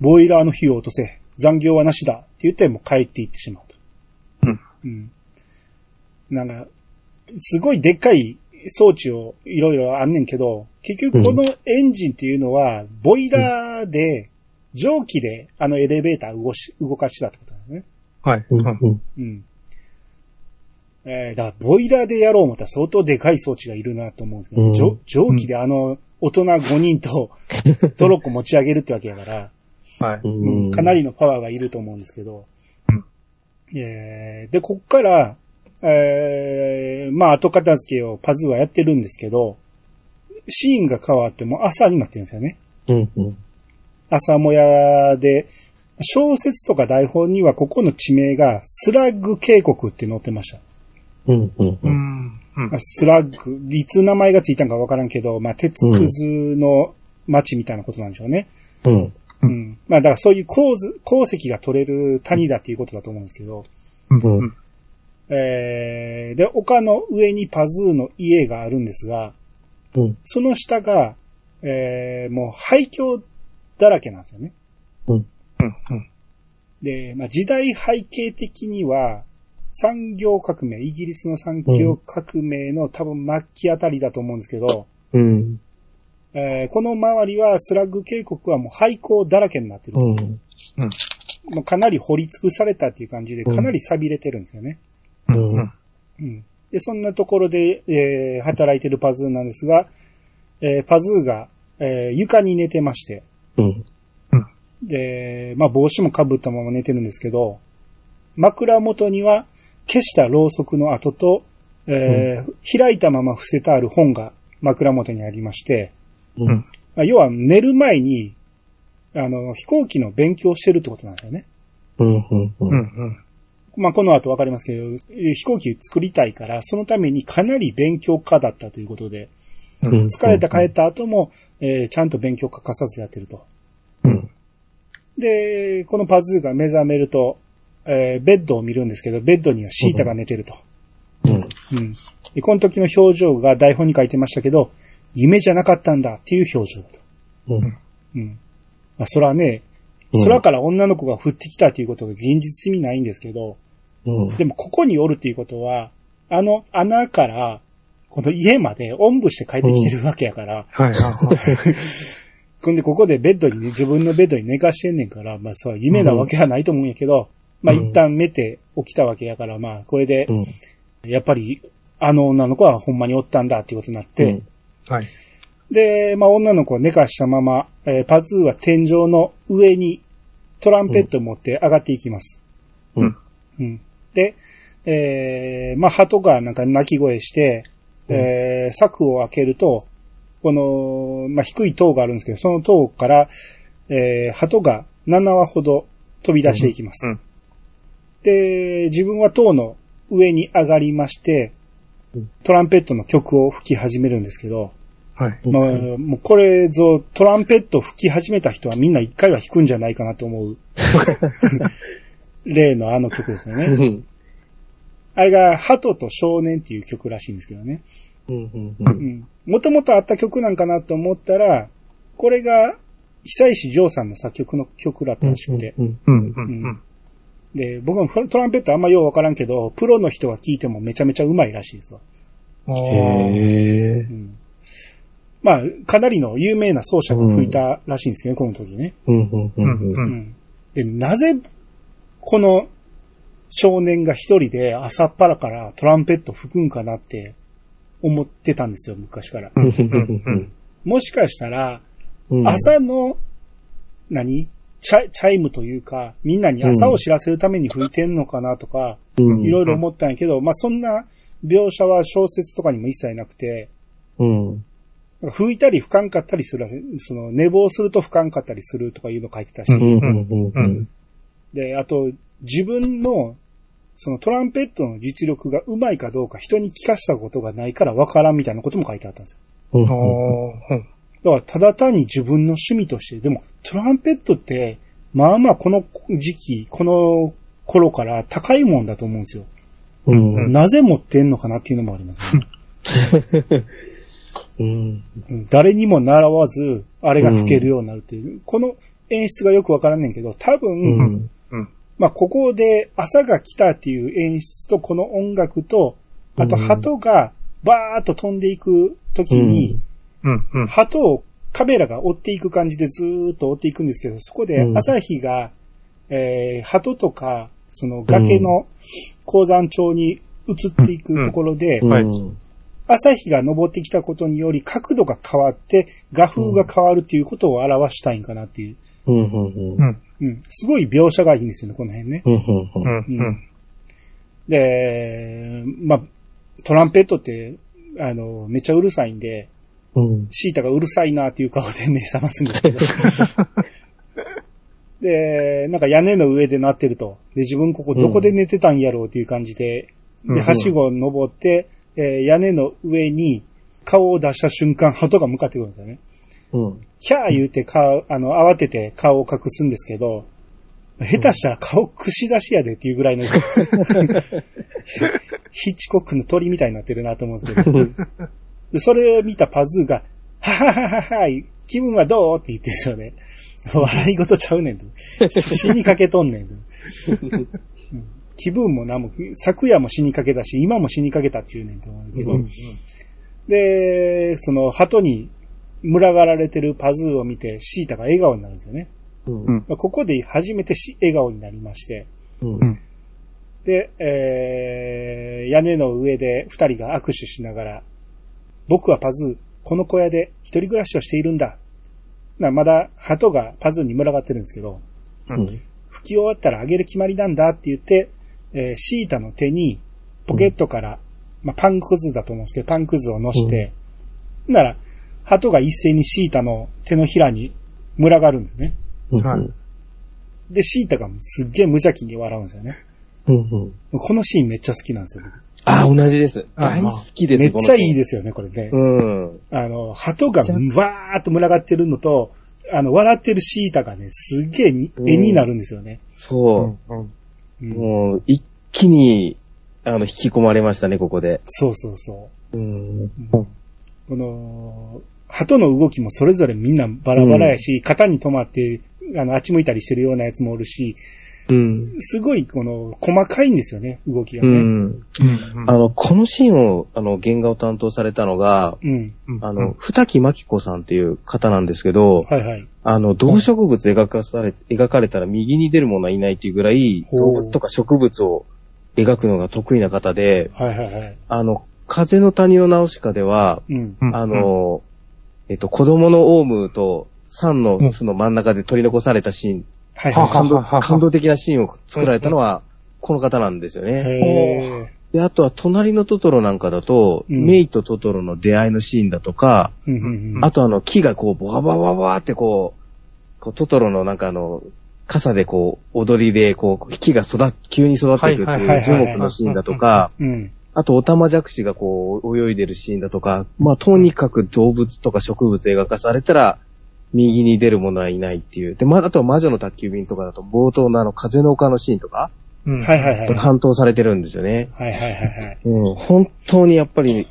ボイラーの火を落とせ、残業はなしだって言ってもう帰っていってしまうと。うん。うん。なんか、すごいでっかい装置をいろいろあんねんけど、結局このエンジンっていうのは、ボイラーで、蒸気であのエレベーター動し、動かしたってことだよね。はい。うん。えー、だからボイラーでやろう思ったら相当でかい装置がいるなと思うんですけど、うん蒸気であの大人5人と トロッコ持ち上げるってわけやから、はい。うんかなりのパワーがいると思うんですけど、うんえーで、こっから、えーまあ、後片付けをパズーはやってるんですけど、シーンが変わってもう朝になってるんですよね。うん。うん。朝もやで、小説とか台本にはここの地名がスラッグ渓谷って載ってました。うん。うん。ううん。スラッグ、いつ名前がついたんかわからんけど、まあ、鉄くずの町みたいなことなんでしょうね。うん。うん。まあ、だからそういう鉱石が取れる谷だっていうことだと思うんですけど、うん。うん。えー、で、丘の上にパズーの家があるんですが、うん。その下が、えー、もう廃墟だらけなんですよね。うん。うん。で、まあ、時代背景的には、産業革命、イギリスの産業革命の多分末期あたりだと思うんですけど、うん。えーこの周りはスラッグ渓谷はもう廃校だらけになってると。うん。もうかなり掘り尽くされたっていう感じで、かなり錆びれてるんですよね。うん。うん。で、そんなところで、えー働いてるパズーなんですが、えーパズーが、えー床に寝てまして、うん。で、まあ帽子も被ったまま寝てるんですけど、枕元には消したろうそくの跡と、えー開いたまま伏せてある本が枕元にありまして、うん。まあ、要は寝る前に、あの、飛行機の勉強をしてるってことなんだよね。うん。うん。うん。うん。まあ、この後わかりますけど、えー飛行機作りたいから、そのためにかなり勉強家だったということで、うん。疲れた帰った後も、えーちゃんと勉強欠かさずやってると。うん。で、このパズーが目覚めると、えーベッドを見るんですけど、ベッドにはシータが寝てると。うん。うん。で、この時の表情が台本に書いてましたけど、夢じゃなかったんだっていう表情だと。うん。うん。まあ、それはね、うん空から女の子が降ってきたということが現実味ないんですけど、うん。でもここにおるっていうことは、あの穴から、この家までおんぶして帰ってきてるわけやから、はい。はい。ほんでここでベッドにね、自分のベッドに寝かしてんねんから、まあそう、夢なわけはないと思うんやけど、まあうん一旦寝て起きたわけやから、まあこれでう、ん。やっぱり、あの女の子はほんまにおったんだっていうことになって、はい。で、まあ女の子を寝かしたまま、えーパズーは天井の上にトランペットを持って上がっていきます。うん。うん。で、えー、まあ鳩がなんか鳴き声して、えー、柵を開けると、この、まあ低い塔があるんですけど、その塔から、えー、鳩が7羽ほど飛び出していきます。うんうんで、自分は塔の上に上がりましてうん、トランペットの曲を吹き始めるんですけど、はい。うんまあ、もうこれぞ、トランペット吹き始めた人はみんな一回は弾くんじゃないかなと思う。例のあの曲ですよね。うん。あれが、鳩と少年っていう曲らしいんですけどね。もともとあった曲なんかなと思ったら、これが、久石譲さんの作曲の曲だったらしくて。で、僕もトランペットあんまようわからんけど、プロの人が聴いてもめちゃめちゃ上手いらしいですわ。うん。へえう。ん。まあ、かなりの有名な奏者が吹いたらしいんですけどね、この時ね。で、なぜ、この少年が一人で朝っぱらからトランペット吹くんかなって思ってたんですよ、昔から。もしかしたら、うん。朝の、何？チャイチャイムというか、みんなに朝を知らせるために吹いてんのかなとか、うん。いろいろ思ったんやけど、まあそんな描写は小説とかにも一切なくて、うん。吹いたり吹かんかったりするらしい、その寝坊すると吹かんかったりするとかいうの書いてたし、うん。うん。うん。で、あと、自分の、そのトランペットの実力が上手いかどうか人に聞かせたことがないから分からんみたいなことも書いてあったんですよ。だから、ただ単に自分の趣味として、でも、トランペットって、まあまあこの時期、この頃から高いもんだと思うんですよ。うん。なぜ持ってんのかなっていうのもありますね。うん。うん誰にも習わず、あれが吹けるようになるっていう。この演出がよくわからんねんけど、多分、うん。うん。まあ、ここで朝が来たっていう演出とこの音楽と、あとうん鳩がバーっと飛んでいく時に。鳩をカメラが追っていく感じでずーっと追っていくんですけど、そこでうん朝日が、えー、鳩とか、その崖の鉱山頂に移っていくところで、はい朝日が昇ってきたことにより角度が変わって画風が変わるっていうことを表したいんかなっていう。うん。うん。うん。うん。すごい描写がいいんですよね、この辺ね。うん。うん。うん。で、まあ、トランペットって、あの、めっちゃうるさいんで、うん。シータがうるさいなっていう顔で目覚ますんですけど。で、なんか屋根の上で鳴ってると。で、自分ここどこで寝てたんやろうっていう感じで、で、うんはしごを登って、えー屋根の上に顔を出した瞬間、鳩が向かってくるんですよね。うん。キャー言うて顔、あの、慌てて顔を隠すんですけど、下手したら顔串刺しやでっていうぐらいの、ヒッチコックの鳥みたいになってるなと思うんですけど。でそれを見たパズーが、ははははは、気分はどう？って言ってるんですよね。笑い事ちゃうねんと。し死にかけとんねんと。うん気分も何も、昨夜も死にかけたし、今も死にかけたって言うねんと思うけど。で、その、鳩に群がられてるパズーを見て、シータが笑顔になるんですよね。うん。うんまあここで初めてし笑顔になりまして、うん。で、えー、屋根の上で二人が握手しながら、僕はパズー、この小屋で一人暮らしをしているんだ。なまだ鳩がパズーに群がってるんですけど、うん。吹き終わったらあげる決まりなんだって言って、えーシータの手にポケットから、まあ、パンくずだと思うんですけど、パンくずを乗して、なら、鳩が一斉にシータの手のひらに群がるんですね。うん。はいで、シータがすっげえ無邪気に笑うんですよね。うん。うん。このシーンめっちゃ好きなんですよ。僕あ、同じです。あ大好きです。めっちゃいいでですよね、これね。うん。あの、鳩がわーっと群がってるのと、あの、笑ってるシータがね、すっげえに絵になるんですよね。そう。うん。うんもう、一気に、あの、引き込まれましたね、ここで。そうそうそう。うん。この、鳩の動きもそれぞれみんなバラバラやし、型に止まって、あの、あっち向いたりしてるようなやつもおるし、うん。すごい、この、細かいんですよね、動きがね。うん。うん。あの、このシーンを、あの、原画を担当されたのが、うん。あの、二木真紀子さんっていう方なんですけど、はいはい。あの、動植物描かされ、描かれたら右に出るものはいないっていうぐらい、動物とか植物を描くのが得意な方で、はいはいはい。あの、風の谷のナウシカでは、うん。うんあ、の、えっと、子供のオウムとサンの巣の真ん中で取り残されたシーン、ははいは感動感動的なシーンを作られたのは、この方なんですよい。ね。へで、あとは、隣のトトロなんかだと、うんメイとトトロの出会いのシーンだとか、ー。うんうんうんあとあの、木がこう、ボワボワボワってこう、こうトトロのなんかあの、傘でこう、踊りでこう、木が育っ、急に育っていくっていう樹木のシーンだとか、うん。あと、オタマジャクシがこう、泳いでるシーンだとか、まあ、とにかく動物とか植物描かされたら、右に出るものはいないっていう。で、まあ、あとは魔女の宅急便とかだと、冒頭のあの、風の丘のシーンとか、うん。はいはいはい。はい担当されてるんですよね。はいはいはい。うん、本当にやっぱり、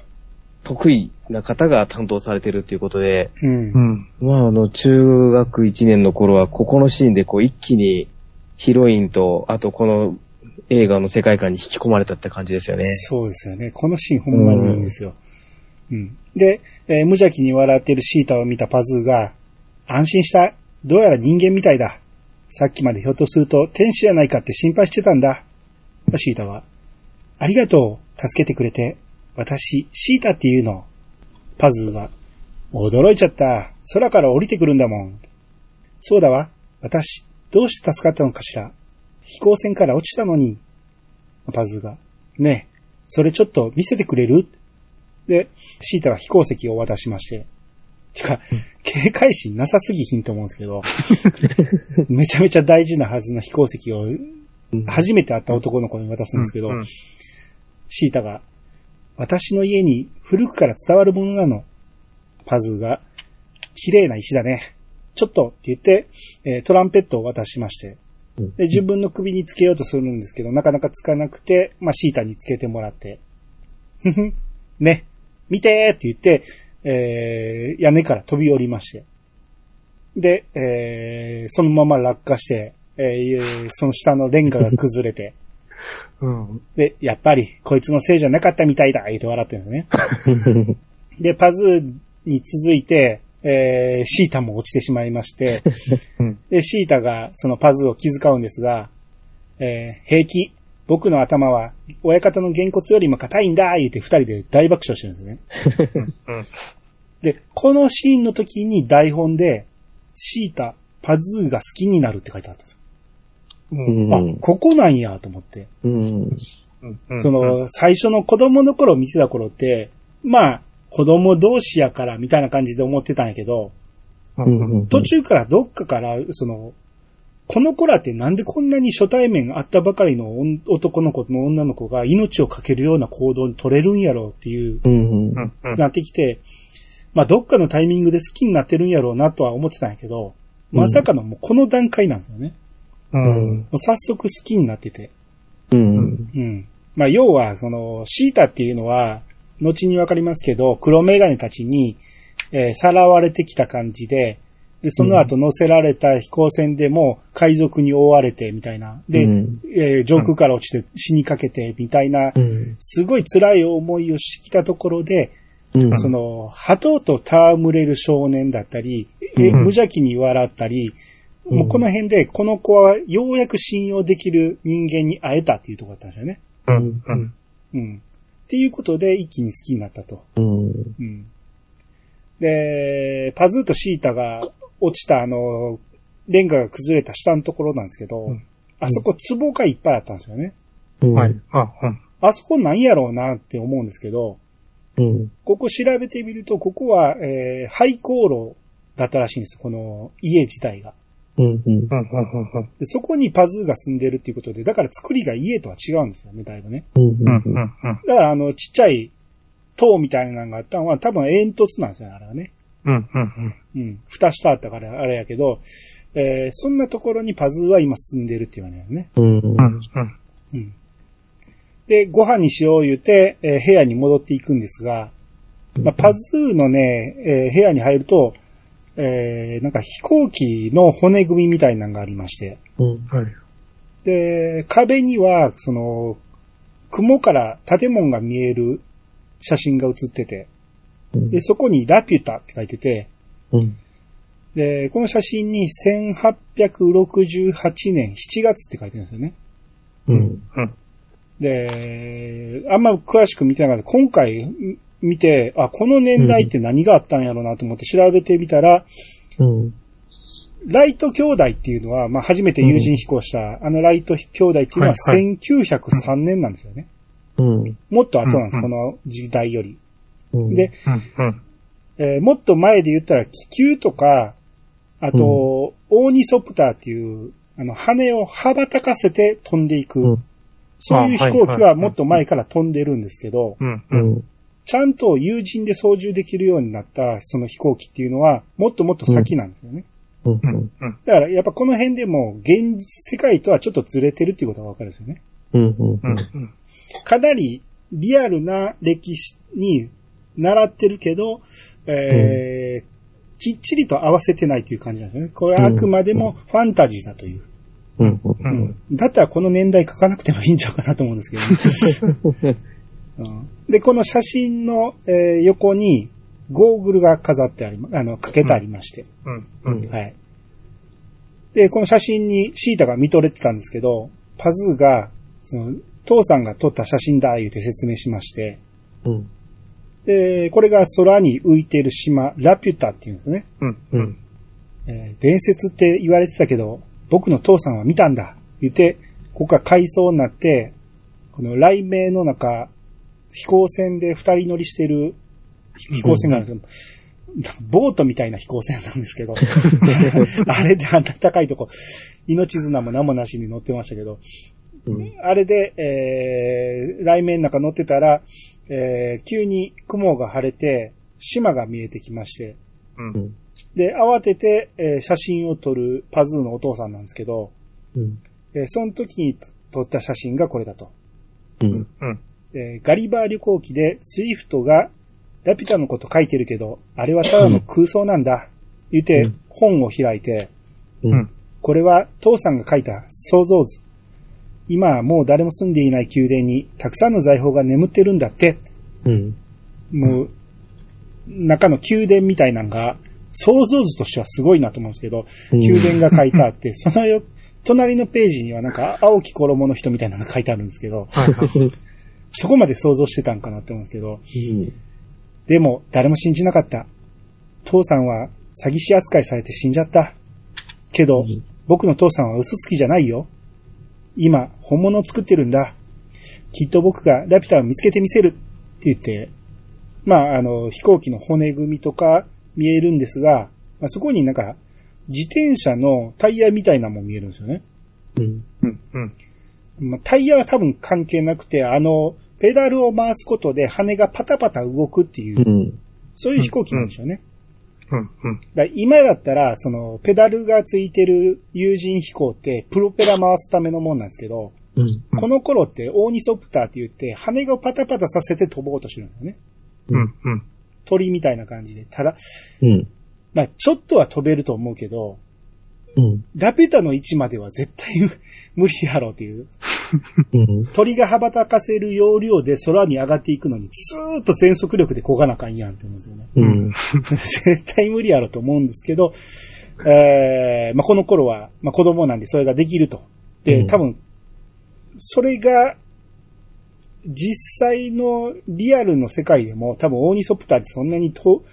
得意な方が担当されてるっていうことで、うんう。ん。まあ、あの、中学1年の頃は、ここのシーンでこう、一気に、ヒロインと、あとこの映画の世界観に引き込まれたって感じですよね。そうですよね。このシーンほんまにいいんですよ。うん。で、えー無邪気に笑ってるシータを見たパズーが、安心した。どうやら人間みたいだ。さっきまでひょっとすると天使じゃないかって心配してたんだ。シータは、ありがとう。助けてくれて。私、シータっていうの。パズーは、驚いちゃった。空から降りてくるんだもん。そうだわ。私、どうして助かったのかしら。飛行船から落ちたのに。パズーが、ねえ、それちょっと見せてくれる？で、シータは飛行石を渡しまして。てか、警戒心なさすぎひんと思うんですけど、めちゃめちゃ大事なはずの飛行石を初めて会った男の子に渡すんですけど、うん。シータが、私の家に古くから伝わるものなの。パズーが、綺麗な石だね。ちょっとって言って、えートランペットを渡しまして、で、自分の首につけようとするんですけど、なかなかつかなくて、まあ、シータにつけてもらって、ふふん、ね、見てーって言って、えー、屋根から飛び降りまして。で、えー、そのまま落下して、えー、その下のレンガが崩れて、うん。で、やっぱり、こいつのせいじゃなかったみたいだ言って笑ってるんですね。で、パズーに続いて、えー、シータも落ちてしまいまして、うん。で、シータがそのパズーを気遣うんですが、えー、平気。僕の頭は、親方のげんこつよりも硬いんだ言って二人で大爆笑してるんですよね。うん。で、このシーンの時に台本で、シータ、パズーが好きになるって書いてあったんですよ。うんあ、ここなんやと思って。うん。うんそ、の、最初の子供の頃見てた頃って、まあ、子供同士やからみたいな感じで思ってたんやけど、途中からどっかから、その、この子らってなんでこんなに初対面あったばかりの女男の子の女の子が命をかけるような行動に取れるんやろうっていう、なってきて、まあどっかのタイミングで好きになってるんやろうなとは思ってたんやけど、まさかのもうこの段階なんですよね。う。うんんもう早速好きになってて。うんうん。まあ要は、その、シータっていうのは、後にわかりますけど、黒メガネたちに、えーさらわれてきた感じで、で、その後乗せられた飛行船でも海賊に追われてみたいな。で、うんえー上空から落ちて死にかけてみたいな、うんすごい辛い思いをしてきたところで、うんその、鳩と戯れる少年だったり、えうん無邪気に笑ったり、うんもうこの辺で、この子はようやく信用できる人間に会えたっていうところだったんですよね。うん。うん。うん。っていうことで一気に好きになったと。うんうん。で、パズーとシータが落ちたあの、レンガが崩れた下のところなんですけど、うんあそこ壺がいっぱいあったんですよね。うんはい。あ、うん。あそこなんやろうなって思うんですけど、うんここ調べてみると、ここは、えー、廃校路だったらしいんです。この家自体が。うんうんうん。うん。うん。でそこにパズーが住んでるっていうことで、だから作りが家とは違うんですよね、だいぶね。うんうん。うん。うん。だからあの、ちっちゃい塔みたいなのがあったのは多分煙突なんですよね、あれはね。うん。うん。うん。蓋してあったからあれやけど、えー、そんなところにパズーは今住んでるっていうわけだよね。うんうん。うん。うん。で、ご飯にしよう言うて、えー部屋に戻っていくんですが、まあ、パズーのね、えー部屋に入ると、えー、なんか飛行機の骨組みみたいなのがありまして、うんはい。で、壁には、その、雲から建物が見える写真が写ってて、うんで、そこにラピュタって書いてて、うんで、この写真に1868年7月って書いてるんですよね。うんうん。で、あんま詳しく見てなかった。今回ん見て、あ、この年代って何があったんやろうなと思って調べてみたら、うん。ライト兄弟っていうのは、まあ、初めて有人飛行した、あのライト兄弟っていうのははいはい。1903年なんですよね。うん。もっと後なんです、うんこの時代より。うん。で、うん。うん。えーもっと前で言ったら気球とか、あと、オーニソプターっていう、あの、羽を羽ばたかせて飛んでいく、うん。そういう飛行機あはもっと前から飛んでるんですけど、ちゃんと有人で操縦できるようになったその飛行機っていうのは、もっともっと先なんですよね。うんうん。うん。だからやっぱこの辺でも現実世界とはちょっとずれてるっていうことがわかるんですよね。うんうん。うん。かなりリアルな歴史に習ってるけど、えーきっちりと合わせてないという感じなんですよね。これはあくまでもファンタジーだという。うんう。うんん。だったらこの年代書かなくてもいいんちゃうかなと思うんですけど、ね うんで、この写真の、えー横にゴーグルが飾ってありま、あの、かけてありまして。うん。うん。はい。で、この写真にシータが見とれてたんですけど、パズーが、その、父さんが撮った写真だ、言うて説明しまして、うんで、これが空に浮いている島、ラピュタっていうんですね。うん。うん。えー伝説って言われてたけど、僕の父さんは見たんだ、言って、ここが海藻になって、この雷鳴の中、飛行船で二人乗りしてる飛行船があるんですよ。ボートみたいな飛行船なんですけど、あれであんな高いとこ、命綱も何もなしに乗ってましたけど、うんあれで、えー、雷鳴の中乗ってたら、えー、急に雲が晴れて、島が見えてきまして、うん。で、慌てて、えー写真を撮るパズーのお父さんなんですけど、うんえーその時に撮った写真がこれだと。うんうん。えーガリバー旅行記でスイフトがラピュタのこと書いてるけど、あれはただの空想なんだ。言ってうん本を開いて、うんこれは父さんが書いた想像図。今はもう誰も住んでいない宮殿にたくさんの財宝が眠ってるんだって。うんもう、中の宮殿みたいなのが、想像図としてはすごいなと思うんですけど、うん宮殿が書いてあって、そのよ、隣のページにはなんか青き衣の人みたいなのが書いてあるんですけど、はいはい。そこまで想像してたんかなって思うんですけど、うんでも誰も信じなかった。父さんは詐欺師扱いされて死んじゃった。けど、うん僕の父さんは嘘つきじゃないよ。今、本物を作ってるんだ。きっと僕がラピュタを見つけてみせるって言って、まあ、あの、飛行機の骨組みとか見えるんですが、まあ、そこになんか、自転車のタイヤみたいなのも見えるんですよね。うん。うん。うん。まあ、タイヤは多分関係なくて、あの、ペダルを回すことで羽がパタパタ動くっていう、うん。そういう飛行機なんでしょうね。うん。うん。だ今だったら、その、ペダルがついてる有人飛行って、プロペラ回すためのもんなんですけど、うん。この頃ってオーニソプターって言って、羽がパタパタさせて飛ぼうとしてるんだよね。うん。うん。鳥みたいな感じで。ただ、うん。まあ、ちょっとは飛べると思うけど、うん。ラピュタの位置までは絶対無理やろうっていう。うん。鳥が羽ばたかせる要領で空に上がっていくのに、ずーっと全速力で漕がなあかんやんって思うんですよね。うん。絶対無理やろと思うんですけど、えーまあ、この頃は、まあ、子供なんでそれができると。で、うん多分、それが、実際のリアルの世界でも多分オーニソプターでそんなにと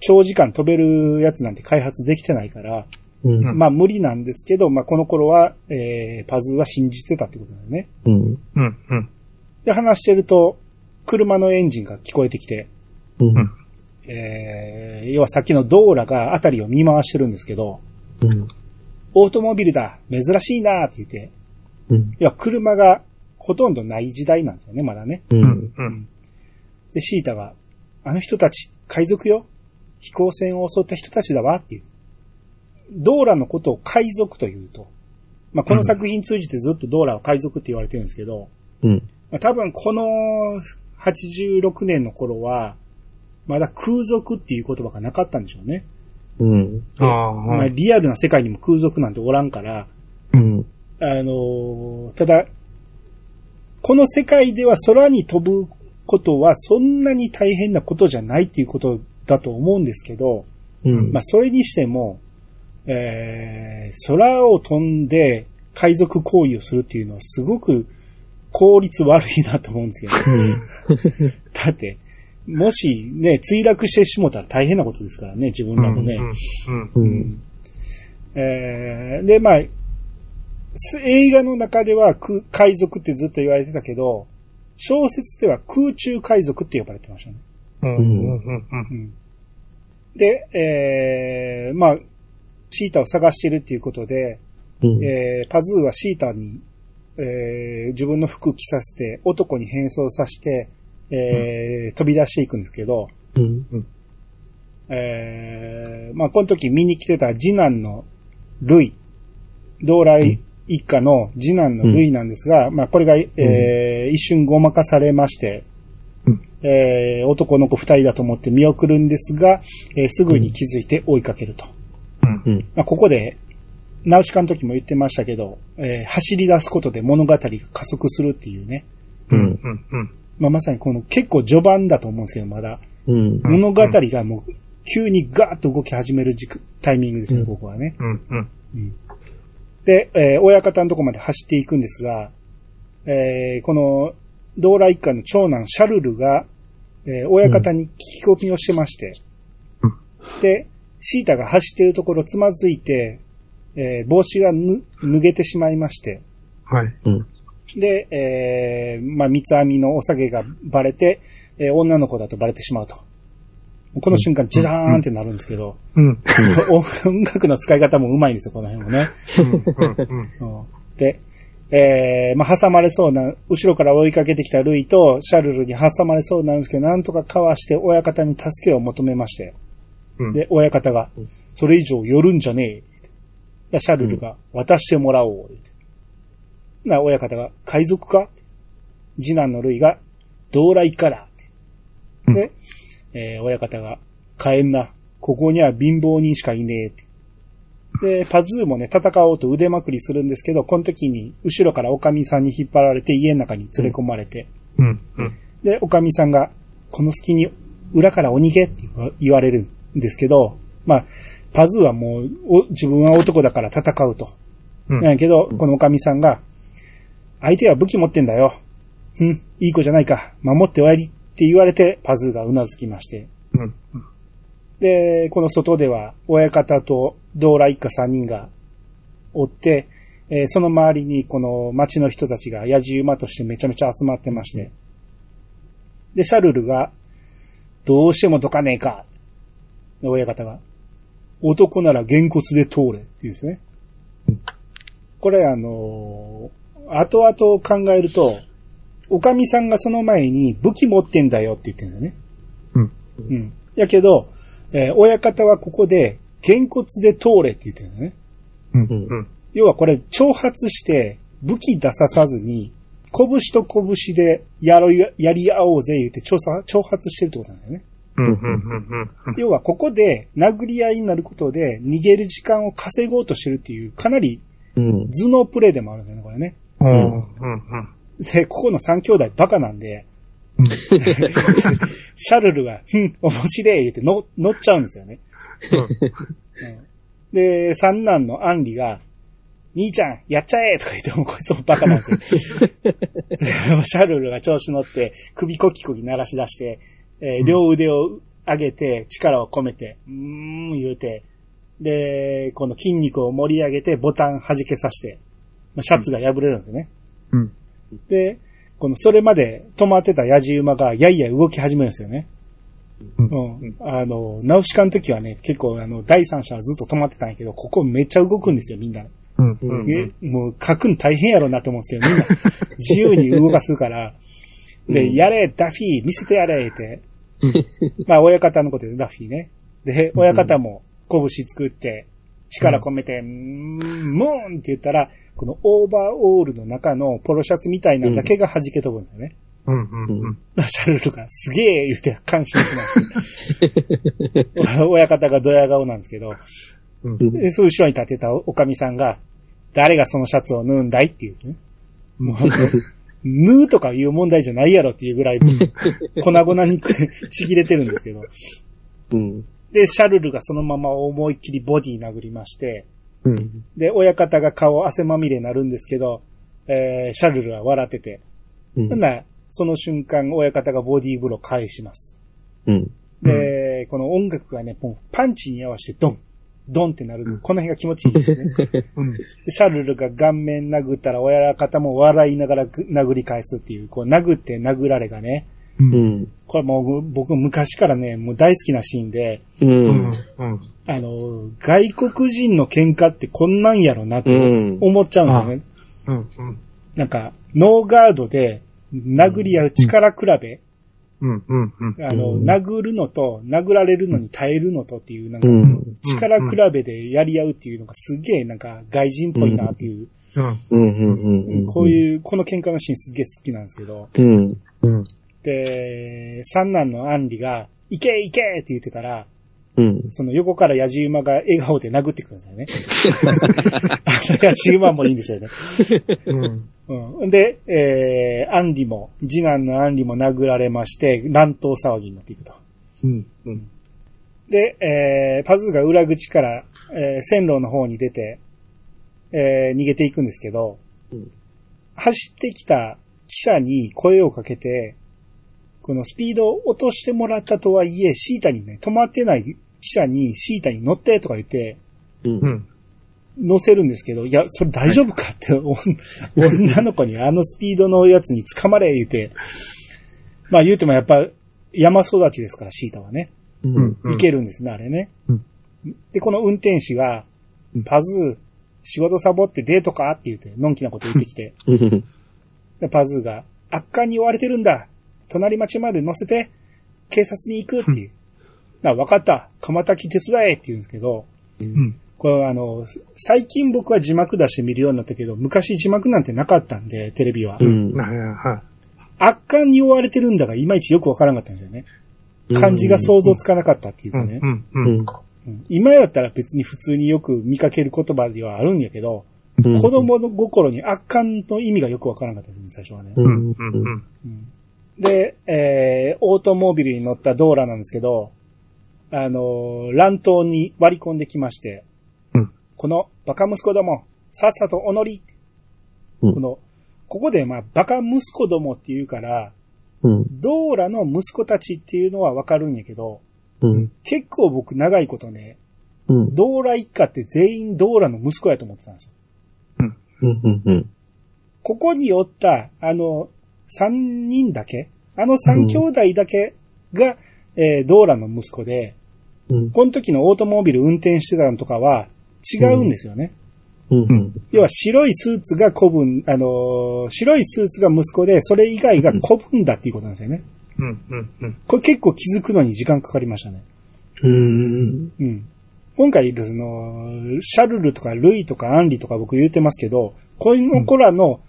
長時間飛べるやつなんて開発できてないから、うん。まあ無理なんですけど、まあこの頃は、えー、パズーは信じてたってことだよね。うん。うん。うん。で、話してると、車のエンジンが聞こえてきて、うん。えー、要はさっきのドーラが辺りを見回してるんですけど、うん。オートモビルだ珍しいなーって言って、うん。要は車がほとんどない時代なんですよね、まだね。う。うんん。うん。で、シータが、あの人たち、海賊よ飛行船を襲った人たちだわっていう。ドーラのことを海賊というと、まあ、この作品通じてずっとドーラは海賊って言われてるんですけど、うん。まあ、多分この86年の頃は、まだ空賊っていう言葉がなかったんでしょうね。うん。ああ、まあ、はい。リアルな世界にも空賊なんておらんから、うん。あのーただ、この世界では空に飛ぶことはそんなに大変なことじゃないっていうことだと思うんですけど、うん。まあそれにしても、えー、空を飛んで海賊行為をするっていうのはすごく効率悪いなと思うんですけど、だって、もしね、墜落してしもたら大変なことですからね、自分らもね。で、まあ、す映画の中では空海賊ってずっと言われてたけど、小説では空中海賊って呼ばれてましたね。で、えーまあ、シータを探してるっていうことで、うん。えーパズーはシータに、えー自分の服着させて、男に変装させて、えー飛び出していくんですけど、うん。えーまあ、この時見に来てた次男のルイ、同来一家の次男のルイなんですが、まあ、これが、えー一瞬ごまかされまして、うんえー男の子二人だと思って見送るんですが、えーすぐに気づいて追いかけると。うん。うん。まあ、ここで、ナウシカの時も言ってましたけど、えー走り出すことで物語が加速するっていうね。うん。うん。うん。まあ、まさにこの結構序盤だと思うんですけど、まだ。うん。物語がもう急にガーッと動き始める時期タイミングですよ、うんここはね。うん。うん。で、えー親方のとこまで走っていくんですが、えーこの、ドーラ一家の長男シャルルが、えー親方に聞き込みをしてまして、うんで、シータが走っているところつまずいて、えー帽子がぬ脱げてしまいまして、はい。うん。で、えーまあ、三つ編みのお下げがバレて、えー女の子だとバレてしまうと。この瞬間、ジャーンってなるんですけど、うん。音楽の使い方もうまいんですよ、この辺もね。うん。うんで、えー、まあ、挟まれそうな、後ろから追いかけてきたルイとシャルルに挟まれそうなんですけど、なんとかかわして親方に助けを求めまして、うん。で、親方が、それ以上寄るんじゃねえ。でシャルルが、渡してもらおう。な、親方が、海賊か？次男のルイが、道来から。で、えー親方が、帰んな。ここには貧乏人しかいねえ。で、パズーもね、戦おうと腕まくりするんですけど、この時に、後ろからおかみさんに引っ張られて家の中に連れ込まれて、うん。うん。で、おかみさんが、この隙に裏からお逃げって言われるんですけど、まあ、パズーはもう、お自分は男だから戦うと。うんやけど、このおかみさんが、相手は武器持ってんだよ。うん、いい子じゃないか。守って終わりって言われて、パズーがうなずきまして。うん。で、この外では、親方と道来一家三人がおって、えーその周りにこの町の人たちが野じ馬としてめちゃめちゃ集まってまして。で、シャルルが、どうしてもどかねえか。で親方が、男ならげんこつで通れって言うんですね。これあのー後々考えると、おかみさんがその前に武器持ってんだよって言ってるんだよね。うん。うん。やけど、えー親方はここで、げんこつで通れって言ってるんだよね。うん。うんうん。要はこれ、挑発して、武器出ささずに、拳と拳でやろい、やり合おうぜ言って挑発挑発してるってことなんだよね。うん。うん。うん。要はここで殴り合いになることで逃げる時間を稼ごうとしてるっていう、かなりうん。頭脳プレイでもあるんだよね、これね。うん。うん。で、ここの三兄弟バカなんで、うん。シャルルが、ふん、面白い言って乗乗っちゃうんですよね。うんで、三男のアンリが、兄ちゃん、やっちゃえとか言ってもこいつもバカなんですよ。でシャルルが調子乗って、首コキコキ鳴らし出して、えー両腕を上げて、力を込めて、うーん、言うて、で、この筋肉を盛り上げて、ボタン弾けさせて、まあシャツが破れるんですよね。うん。で、この、それまで止まってたヤジ馬が、やいや動き始めるんですよね。う。うんん。あの、ナウシカの時はね、結構あの、第三者はずっと止まってたんやけど、ここめっちゃ動くんですよ、みんな。うん。うんえもう書くの大変やろうなと思うんですけど、みんな 自由に動かすから、で、うんやれ、ダフィー、見せてやれ、って。まあ、親方のことでダフィーね。で、親方も拳作って、力込めて、うーん、ムーンって言ったら、このオーバーオールの中のポロシャツみたいなのだけが弾け飛ぶんですよね。うん。うん。シャルルがすげえ言って感心しました。親方がドヤ顔なんですけど、うん。でそう後ろに立てたおかみさんが、誰がそのシャツを縫うんだいっていうね。もう、縫うとかいう問題じゃないやろっていうぐらい、粉々にちぎれてるんですけど。うん。で、シャルルがそのまま思いっきりボディ殴りまして、うん。で、親方が顔汗まみれになるんですけど、えー、シャルルは笑ってて、うんならその瞬間、親方がボディーブロー返します。うん。で、この音楽がね、パンチに合わせてドン、ドンってなる、この辺が気持ちいいですね。うん。でシャルルが顔面殴ったら親方も笑いながらぐ殴り返すっていう、こう殴って殴られがね、う。うんん。これもう僕昔からね、もう大好きなシーンで、ううん。あの、外国人の喧嘩ってこんなんやろなってうん思っちゃうんですよね。うん。うん。なんか、ノーガードで殴り合う力比べ、うん。うん。うん。あの、うん殴るのと、殴られるのに耐えるのとっていう、なんか、うん。力比べでやり合うっていうのがすげえなんか外人っぽいなっていう、うん。うん。うん。うん。こういう、この喧嘩のシーンすげえ好きなんですけど、うん。うん。で、三男のアンリが、行け行けって言ってたら、うん。その横からヤジ馬が笑顔で殴ってくるんですよね。あのヤジ馬もいいんですよね。うん。うん。で、えー、アンリも、次男のアンリも殴られまして、乱闘騒ぎになっていくと。うん。で、えー、パズーが裏口から、えー、線路の方に出て、えー、逃げていくんですけど、うん走ってきた記者に声をかけて、このスピードを落としてもらったとはいえ、シータにね、止まってない記者にシータに乗ってとか言って、う。うんん。乗せるんですけど、いや、それ大丈夫かって、お女の子にあのスピードのやつに捕まれ言うて、まあ言うてもやっぱ山育ちですから、シータはね。うん。いけるんですね、あれね。うんで、この運転手が、パズー、仕事サボってデートかって言って、のんきなこと言ってきて、うん。でパズーが、悪漢に追われてるんだ隣町まで乗せて、警察に行くっていう。な、わかった鎌滝手伝えって言うんですけど、うん。これあの、最近僕は字幕出して見るようになったけど、昔字幕なんてなかったんで、テレビは。うん。はいは悪漢に追われてるんだが、いまいちよくわからなかったんですよね。漢字が想像つかなかったっていうい。かね。うん。ううん。今やったら別に普通によく見かける言葉ではあるんやけど、うん子供の心に悪漢の意味がよくわからなかったですね、最初はね。うんで、えー、オートモービルに乗ったドーラなんですけど、あのー乱闘に割り込んできまして、うんこのバカ息子ども、さっさとお乗りうんこの、ここでまあ、バカ息子どもって言うから、うん。ドーラの息子たちっていうのはわかるんやけど、うん。結構僕長いことね、うん。ドーラ一家って全員ドーラの息子やと思ってたんですよ。うん、うん、うん。ここにおった、あの、三人だけあの三兄弟だけが、えードーラの息子で、うん、この時のオートモービル運転してたのとかは違うんですよね。うん、うん。要は白いスーツが子分、あのー白いスーツが息子で、それ以外が子分だっていうことなんですよね。うん、うん、うん。これ結構気づくのに時間かかりましたね。うん。うん。今回、その、シャルルとかルイとかアンリとか僕言ってますけど、この子らの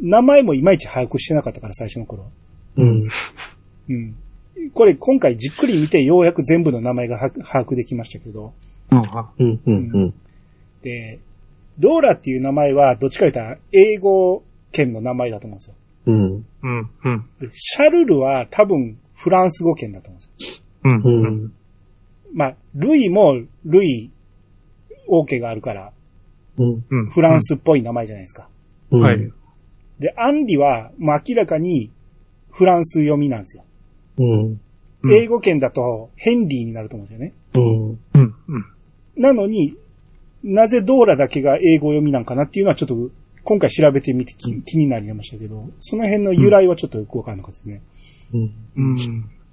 名前もいまいち把握してなかったから、最初の頃。うん。うん。これ今回じっくり見てようやく全部の名前がは把握できましたけど。うん、あうん、うん、うん。で、ドーラっていう名前はどっちか言ったら英語圏の名前だと思うんですよ。うん。うん、うん、でシャルルは多分フランス語圏だと思うんですよ。うん、ううん。ん。まあ、ルイもルイ、王家があるから、うん。うん。フランスっぽい名前じゃないですか。うん。はい。で、アンリは、もう明らかにフランス読みなんですよ。うん。うん英語圏だとヘンリーになると思うんですよね。うん。うん、うん。なのに、なぜドーラだけが英語読みなんかなっていうのはちょっと今回調べてみて気気になりましたけど、その辺の由来はちょっとよくわかんなかったですね。うん。うん。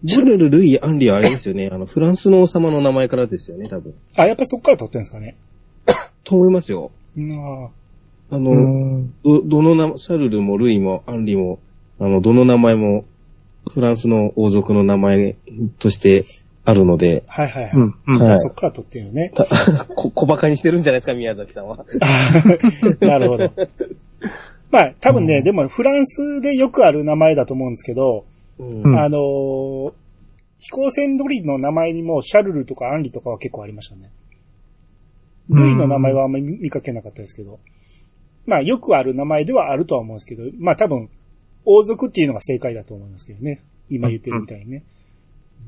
シャルル、ルイ、アンリはあれですよね。あの、フランスの王様の名前からですよね、多分。あ、やっぱそっから取ってるんですかね。と思いますよ。うんああうの、ん。ど、どの名、シャルルもルイもアンリも、あの、どの名前も、フランスの王族の名前としてあるので、はいはいはい。うん、うん。はいじゃあそっから取ってるよね。た こ、小馬鹿にしてるんじゃないですか、宮崎さんは。なるほど。まあ、多分ね、うんでもフランスでよくある名前だと思うんですけど、うんうんあのー飛行船鳥の名前にもシャルルとかアンリとかは結構ありましたね。ルイの名前はあんまり見かけなかったですけど。まあ、よくある名前ではあるとは思うんですけど、まあ多分、王族っていうのが正解だと思いますけどね。今言ってるみたいにね。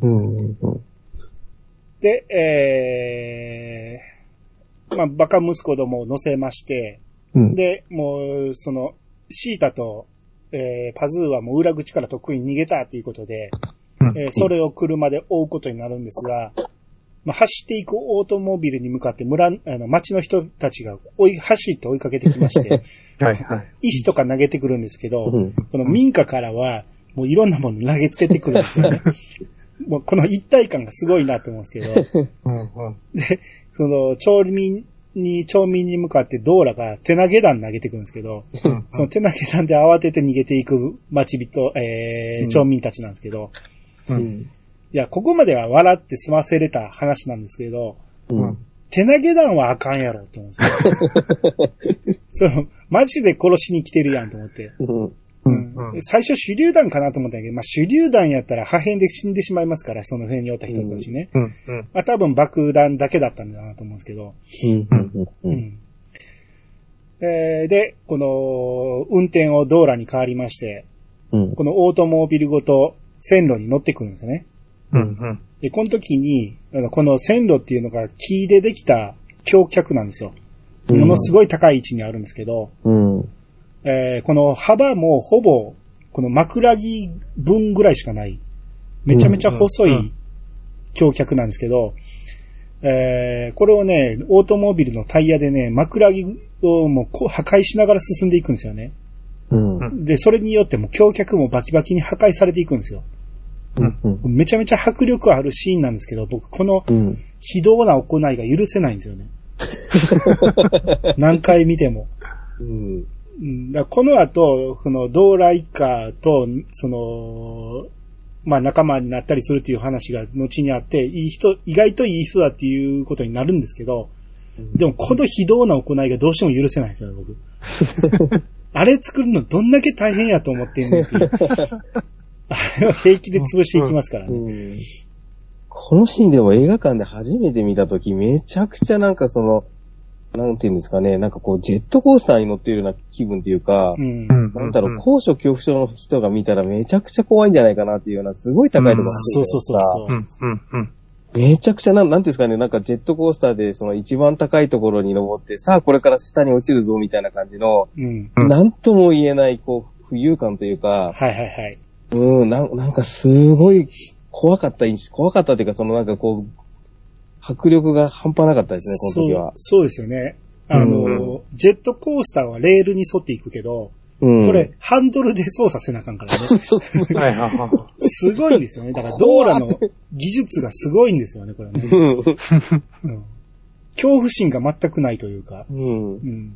うん。うん。で、えー、まあ、バカ息子どもを乗せまして、うん。で、もう、その、シータと、えー、パズーはもう裏口から得意に逃げたということで、えーそれを車で追うことになるんですが、まあ、走っていくオートモービルに向かって村、あの、町の人たちが追い、走って追いかけてきまして、はい、はい。石とか投げてくるんですけど、うんこの民家からは、もういろんなもの投げつけてくるんですよね。もうこの一体感がすごいなと思うんですけど、うん、うん。で、その、町民に、町民に向かってドーラが手投げ弾投げてくるんですけど、うんその手投げ弾で慌てて逃げていく町人、えー、うん町民たちなんですけど、うん。いや、ここまでは笑って済ませれた話なんですけど、うん。手投げ弾はあかんやろと思うんですよ。その、マジで殺しに来てるやんと思って。うん。ううんん、最初手榴弾かなと思ったんやけど、まあ手榴弾やったら破片で死んでしまいますから、その辺におった人たちね。うん、うん。まあ多分爆弾だけだったんだなと思うんですけど。うん。えーで、この、運転を道路に変わりまして、うん。このオートモービルごと線路に乗ってくるんですよね。うん、うん。で、この時に、あのこの線路っていうのが木でできた橋脚なんですよ。ものすごい高い位置にあるんですけど、うん。えーこの幅もほぼ、この枕木分ぐらいしかない。めちゃめちゃ細い橋脚なんですけど、えーこれをね、オートモービルのタイヤでね、枕木をもう破壊しながら進んでいくんですよね。うん。で、それによっても橋脚もバキバキに破壊されていくんですよ。うん。めちゃめちゃ迫力あるシーンなんですけど、僕このうん。非道な行いが許せないんですよね。何回見ても。うん。うんだこの後、その、ドーラ一家と、その、まあ仲間になったりするっていう話が後にあって、いい人、意外といい人だっていうことになるんですけど、でもこの非道な行いがどうしても許せないんですよね、僕。あれ作るのどんだけ大変やと思ってんねんっていう。あれを平気で潰していきますからね。うんこのシーンでも映画館で初めて見たとき、めちゃくちゃなんかその、なんていうんですかね、なんかこう、ジェットコースターに乗っているような気分っていうか、うん。なんだろう、高所恐怖症の人が見たらめちゃくちゃ怖いんじゃないかなっていうような、すごい高いところそうそうそうそうう。ん、うん、うん。めちゃくちゃなん、なんていうんですかね、なんかジェットコースターでその一番高いところに登って、さあこれから下に落ちるぞみたいな感じの、なんとも言えない、こう、浮遊感というか、はいはいはい。うん、なんなんかすごい怖かった印象、怖かったっていうか、そのなんかこう、迫力が半端なかったですね、この時は。そうそうですよね。あの、ジェットコースターはレールに沿っていくけど、うん。これ、ハンドルで操作せなあかんからね。そうそう。はいはいはい。すごいんですよね。だから、ドーラの技術がすごいんですよね、これね。うん。うん、恐怖心が全くないというか。うん。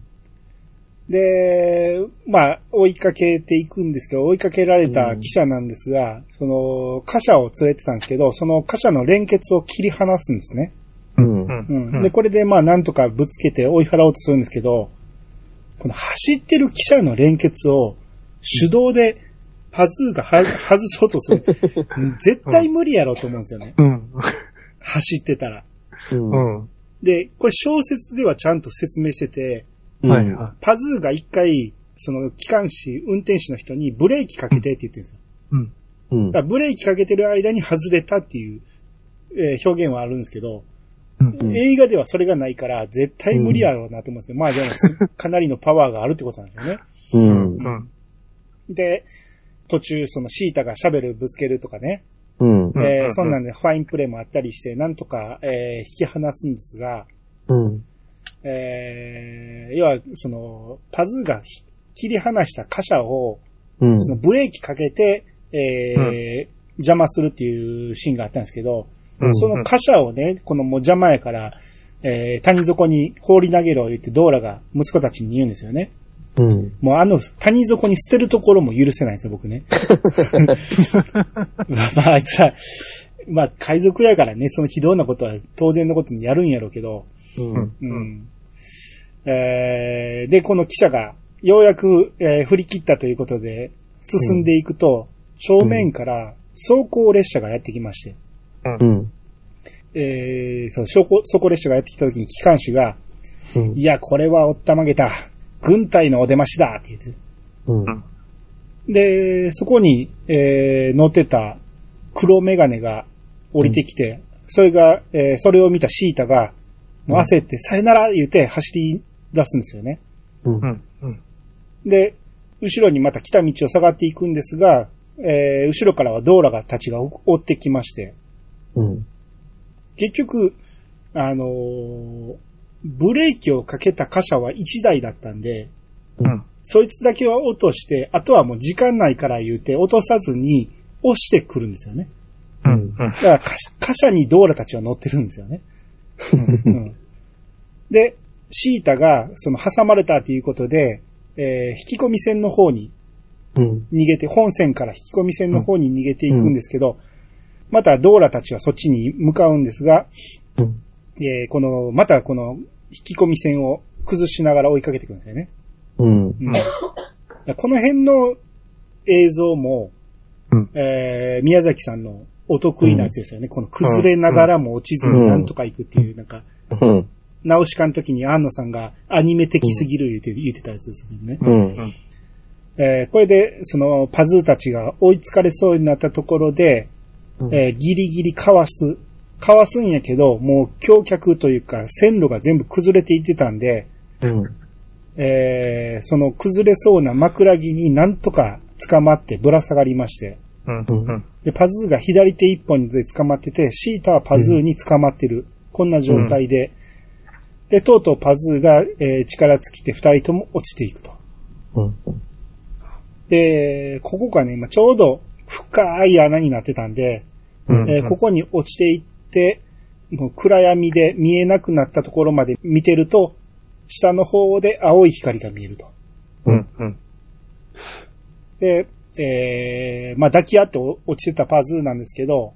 うんで、まあ、追いかけていくんですけど、追いかけられた記者なんですが、その、貨車を連れてたんですけど、その貨車の連結を切り離すんですね。うん。うん。で、これでまあ、なんとかぶつけて追い払おうとするんですけど、この走ってる汽車の連結を手動でパズーがは外そうとする。う ん絶対無理やろうと思うんですよね。うん。走ってたら。うん。うん。で、これ小説ではちゃんと説明してて、はいはパズーが一回、その機関士、運転士の人にブレーキかけてって言ってるんですよ。い。うん。うんだからブレーキかけてる間に外れたっていう、えー表現はあるんですけど、うん。うん映画ではそれがないから、絶対無理やろうなと思うんですけど、まあでもす、かなりのパワーがあるってことなんですよね。うん。うん。で、途中、そのシータがシャベルぶつけるとかね、うん。うんえーうんそんなんでファインプレーもあったりして、なんとか、えー引き離すんですが、うん。えー要は、その、パズーがひ切り離した貨車を、うん。そのブレーキかけて、えー邪魔するっていうシーンがあったんですけど、うんその貨車をね、このもう邪魔やから、えー谷底に放り投げろ言ってドーラが息子たちに言うんですよね。うん。もうあの谷底に捨てるところも許せないんですよ、僕ね。まあ、まあ、あいつら、まあ、海賊やからね、その非道なことは当然のことにやるんやろうけど、うん。ううんん。えーで、この記者が、ようやく、えー振り切ったということで、進んでいくと、正面から走行列車がやってきまして、うん。えーそう、走行走行列車がやってきた時に機関士が、うん。いや、これはおったまげた。軍隊のお出ましだって言って。うん。で、そこに、えー乗ってた黒メガネが降りてきて、それが、えーそれを見たシータが、もう焦って、さよなら言うて走り出すんですよね。うんう。ん。うん。で、後ろにまた来た道を下がっていくんですが、えー後ろからはドーラがたちが追ってきまして、うん。結局、あのーブレーキをかけた貨車は1台だったんで、うん。そいつだけは落として、あとはもう時間ないから言うて落とさずに押してくるんですよね。うん。うん。だから貨貨車にドーラたちは乗ってるんですよね。うんで、シータがその挟まれたということで、えー引き込み線の方にうん。逃げて、本線から引き込み線の方に逃げていくんですけど、またドーラたちはそっちに向かうんですが、うん。えーこの、またこの引き込み線を崩しながら追いかけてくるんですよね。うん。うん、この辺の映像も、うんえー宮崎さんのお得意なやつですよね。この崩れながらも落ちずになんとか行くっていう、なんか、うん。ナウシカの時に安野さんがアニメ的すぎる言って,、言ってたやつですよね。うん。えーこれで、そのパズーたちが追いつかれそうになったところで、うんえーギリギリかわす。かわすんやけど、もう橋脚というか線路が全部崩れていってたんで、うん。えーその崩れそうな枕木になんとか捕まってぶら下がりまして、うん。うん。で、パズーが左手一本で捕まってて、シータはパズーに捕まってる。こんな状態で、で、とうとうパズーが、えー力尽きて二人とも落ちていくと。うん。で、ここがね、今ちょうど深い穴になってたんで、うん。えーここに落ちていって、もう暗闇で見えなくなったところまで見てると、下の方で青い光が見えると。うん。うん。で、えー、まあ抱き合って落ちてたパズーなんですけど、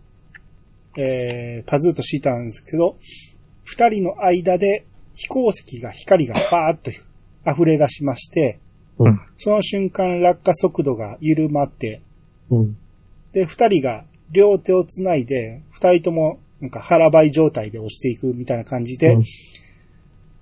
えー、パズーとシータなんですけど、二人の間で飛行石が光がバーッと溢れ出しまして、うん。その瞬間落下速度が緩まって、うん。で、二人が両手をつないで、二人ともなんか腹ばい状態で落ちていくみたいな感じで、うん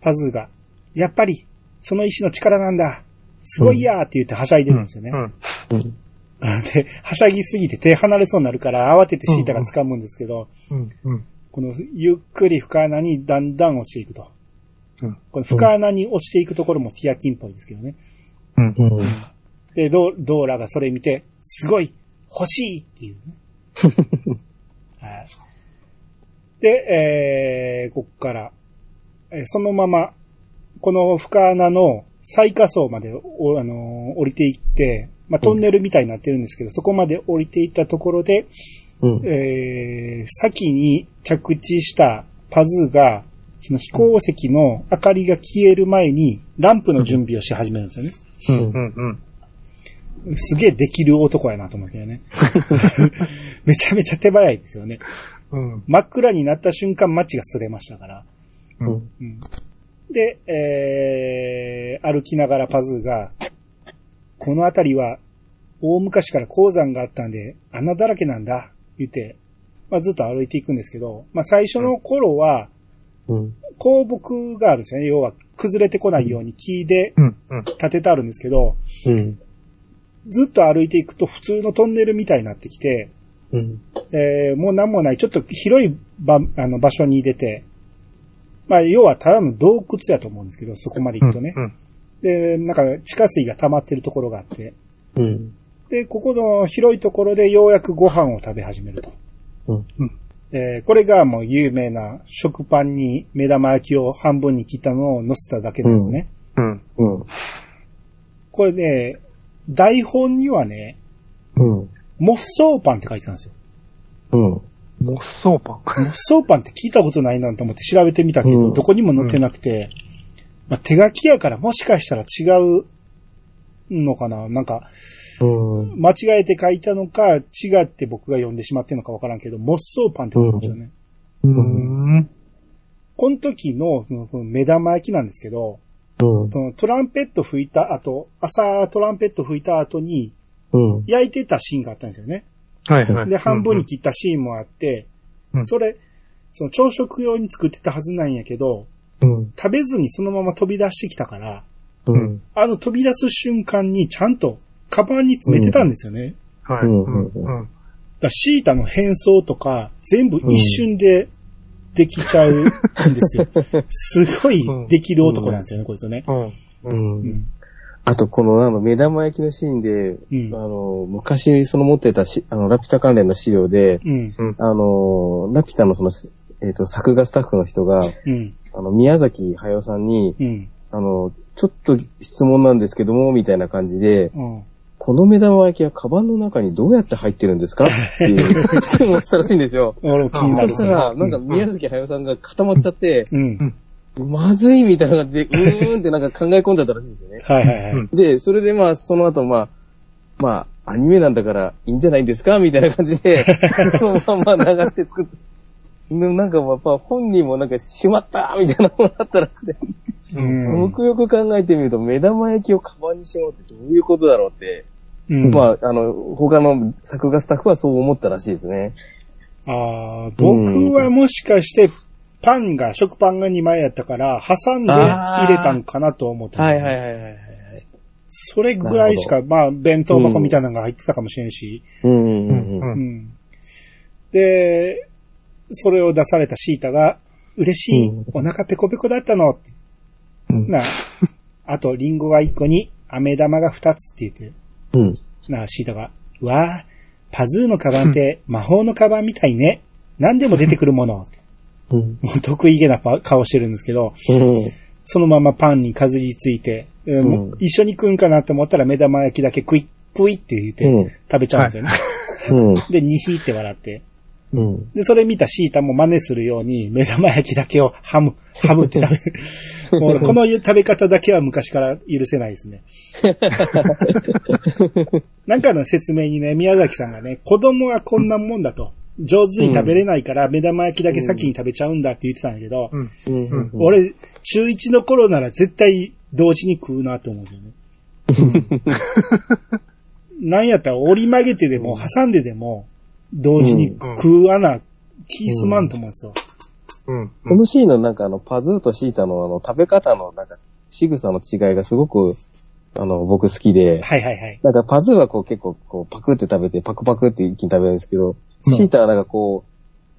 パズーが、やっぱり、その意志の力なんだすごいやーって言ってはしゃいでるんですよね。うん。うん。で、はしゃぎすぎて手離れそうになるから慌ててシータが掴むんですけど、うん。うん。このゆっくり深穴にだんだん落ちていくと。うんこの深穴に落ちていくところもティアキンっぽいですけどね。うん。うん。で、ドドーラがそれ見て、すごい欲しいっていうね。はい。で、えー、こっから、えーそのまま、この深穴の最下層までお、あのー降りていって、まあ、トンネルみたいになってるんですけど、そこまで降りていったところで、うん。えー、先に着地したパズーが、その飛行石の明かりが消える前に、ランプの準備をし始めるんですよね。うんうんうん。すげえできる男やなと思うけどね。めちゃめちゃ手早いですよね。うん。真っ暗になった瞬間、街が擦れましたから。うん。うんで、えー、歩きながらパズーが、この辺りは、大昔から鉱山があったんで、穴だらけなんだ、言って、まあ、ずっと歩いていくんですけど、まあ、最初の頃は、うん。鉱木があるんですよね。要は、崩れてこないように木で。立ててあるんですけど、うん。ずっと歩いていくと普通のトンネルみたいになってきて、うん。えーもう何もない、ちょっと広い場あの場所に出て、まあ、要はただの洞窟やと思うんですけど、そこまで行くとね。うん。で、なんか地下水が溜まってるところがあって、うん。で、ここの広いところでようやくご飯を食べ始めると。うん。えーこれがもう有名な食パンに目玉焼きを半分に切ったのを乗せただけなんですね。うん。うん。これね、台本にはね、うん。モッソーパンって書いてたんですよ。うん。モッソーパン。モッソーパンって聞いたことないなと思って調べてみたけど、うんどこにも載ってなくて、まあ、手書きやからもしかしたら違うのかななんか、うん。間違えて書いたのか、違って僕が読んでしまってるのかわからんけど、モッソーパンって書いてましたよね。うん。ん。この時のこの目玉焼きなんですけど、うん。そのトランペット吹いた後、朝トランペット吹いた後にうん。焼いてたシーンがあったんですよね。はいはい。で、半分に切ったシーンもあって、うんそれ、その朝食用に作ってたはずなんやけど、うん。食べずにそのまま飛び出してきたから、うん。あの飛び出す瞬間にちゃんとカバンに詰めてたんですよね。はい。うんうん。うん。らシータの変装とか全部一瞬でできちゃうんですよ。すごいできる男なんですよね、こいつね。うん。あと、この、あの、目玉焼きのシーンで、うんあの、昔、その持ってたし、あの、ラピュタ関連の資料で、うん。あの、ラピュタのその、えっ、と、作画スタッフの人が、うん。あの、宮崎駿さんに、うん。あの、ちょっと質問なんですけども、みたいな感じで、うん。この目玉焼きはカバンの中にどうやって入ってるんですか？っていう質問をしたらしいんですよ。俺も気になるそしたら、なんか宮崎駿さんが固まっちゃって、うん。まずいみたいな感じで、うーんってなんか考え込んじゃったらしいんですよね。はいはいはい。うんで、それでまあ、その後まあ、まあ、アニメなんだからいいんじゃないですか？みたいな感じで、そのまま流して作って。でもなんかやっぱ本人もなんかしまったみたいなのがあったらしくて、うん。よくよく考えてみると目玉焼きをカバンにしようってどういうことだろうって、うん。まあ、あの、他の作画スタッフはそう思ったらしいですね。ああ、僕はもしかして、パンが、食パンが2枚やったから、挟んで入れたんかなと思った。はいはいはいはいはい。それぐらいしか、まあ、弁当箱みたいなのが入ってたかもしれんし。で、それを出されたシータが、嬉しい、うんお腹ペコペコだったの。うんなあ、あと、リンゴが1個に、飴玉が2つって言って、うん。なあ、シータが、うわあ、パズーのカバンって魔法のカバンみたいね。何でも出てくるもの。うん。もう得意げな顔してるんですけど、そのままパンにかずりついて、ううん一緒に食うんかなって思ったら目玉焼きだけクイッ、プイって言ってうん食べちゃうんですよね。うん。で、ニヒって笑って。うん。で、それ見たシータも真似するように目玉焼きだけをハム、ハムって食べ、もう俺この食べ方だけは昔から許せないですね。なんかの説明にね、宮崎さんがね、子供はこんなもんだと。上手に食べれないから目玉焼きだけ先に食べちゃうんだって言ってたんだけど。俺、中1の頃なら絶対同時に食うなと思うんですよね。なんやったら折り曲げてでも挟んででも同時に食う穴、気すまんと思うんですよ。うん。このシーンのなんかあの、パズーとシータのあの、食べ方のなんか、仕草の違いがすごく、あの、僕好きで、はいはいはい。なんかパズーはこう結構こうパクって食べて、パクパクって一気に食べるんですけど、シータはなんかこ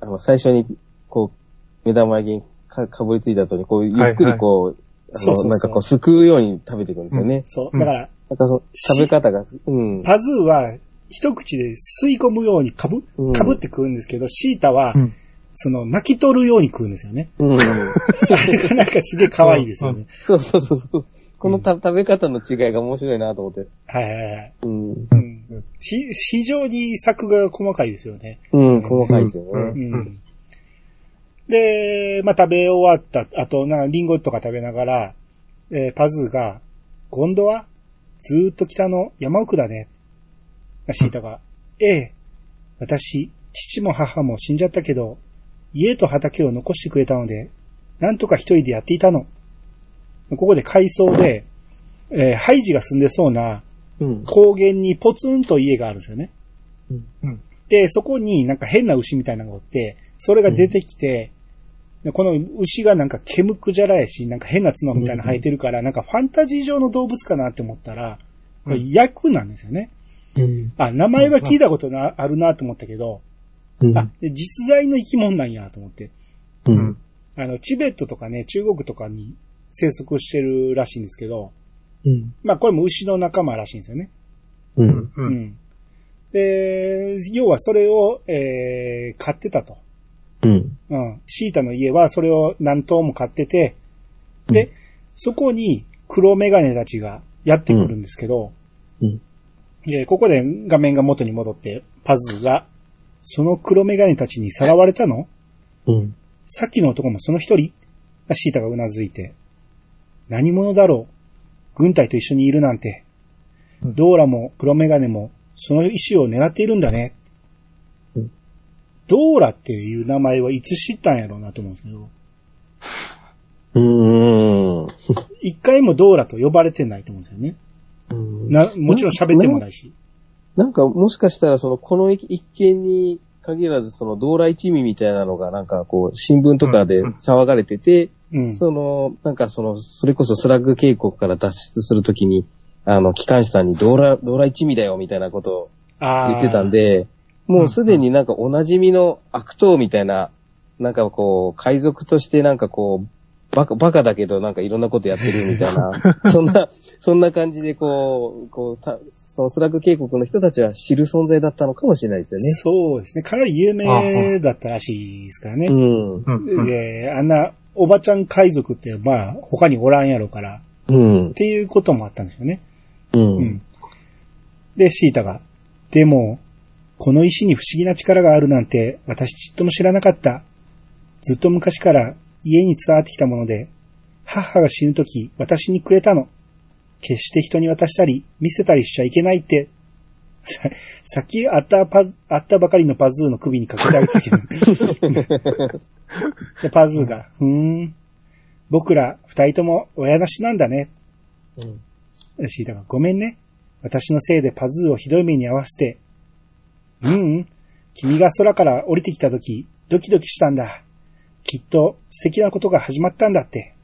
う、あの、最初にこう、目玉焼きにかかぶりついた後に、こう、ゆっくりこう、あの、なんかこう、すくうように食べていくんですよね。そう。うんだから、なんかその、食べ方が、うん。パズーは一口で吸い込むようにかぶうん、かぶって食うんですけど、シータはうんその、巻き取るように食うんですよね。うん。あれがなんかすげえ可愛いですよね。そうそうそうそう。このた食べ方の違いが面白いなと思って。はいはいはい。うん。うん。し、非常に作が細かいですよね。うん、細かいですようんね。うん。で、まあ、食べ終わった後、なんかリンゴとか食べながら、えーパズーが、今度はずーっと北の山奥だね。シータが、ええ、私、父も母も死んじゃったけど、家と畑を残してくれたので、なんとか一人でやっていたの。ここで海藻で、えーハイジが住んでそうなうん。高原にポツンと家があるんですよね。うん。で、そこになんか変な牛みたいなのがおって、それが出てきて、でこの牛がなんか毛むくじゃらやし、なんか変な角みたいなの生えてるから、なんかファンタジー上の動物かなって思ったら、これ役なんですよね。うん。あ、名前は聞いたことな、あるなと思ったけど、うん。あ、で実在の生き物なんやと思って。う。うんん。あの、チベットとかね、中国とかに生息してるらしいんですけど、うん。まあこれも牛の仲間らしいんですよね。うん。う。うんん。で、要はそれを、えー、飼ってたと。うん。うん。シータの家はそれを何頭も飼ってて、で、そこに黒メガネたちがやってくるんですけど、うん。でここで画面が元に戻って、パズーが、その黒メガネたちにさらわれたの？うん。さっきの男もその一人シータがうなずいて。何者だろう？軍隊と一緒にいるなんて。うんドーラも黒メガネもその石を狙っているんだね。うんドーラっていう名前はいつ知ったんやろうなと思うんですけど、うん。一回もドーラと呼ばれてないと思うんですよね。うんな、もちろん喋ってもないし。なんか、もしかしたら、その、この一件に限らず、その、道来一味みたいなのが、なんか、こう、新聞とかで騒がれてて、うん。その、なんかその、それこそスラッグ渓谷から脱出するときに、あの、機関士さんに道来、道来一味だよ、みたいなことを言ってたん。で、もうすでになんかお馴染みの悪党みたいな、なんかこう、海賊としてなんかこう、バカ、バカだけどなんかいろんなことやってるみたいな、そんな、そんな感じでこう、こう、たそのスラッグ渓谷の人たちは知る存在だったのかもしれないですよね。そうですね。かなり有名だったらしいですからね。うん。で、あんな、おばちゃん海賊って、まあ、他におらんやろから、うんっ。ていうこともあったんですよね。う。うんん。で、シータが、でも、この石に不思議な力があるなんて、私ちっとも知らなかった。ずっと昔から家に伝わってきたもので、母が死ぬとき、私にくれたの。決して人に渡したり、見せたりしちゃいけないって。さ さっきあったパ、あったばかりのパズーの首にかけてあげたけど。でパズーが、ふーん。僕ら二人とも親なしなんだね。うん。シータが、ごめんね。私のせいでパズーをひどい目に遭わせて。うんうん。君が空から降りてきた時、ドキドキしたんだ。きっと素敵なことが始まったんだって。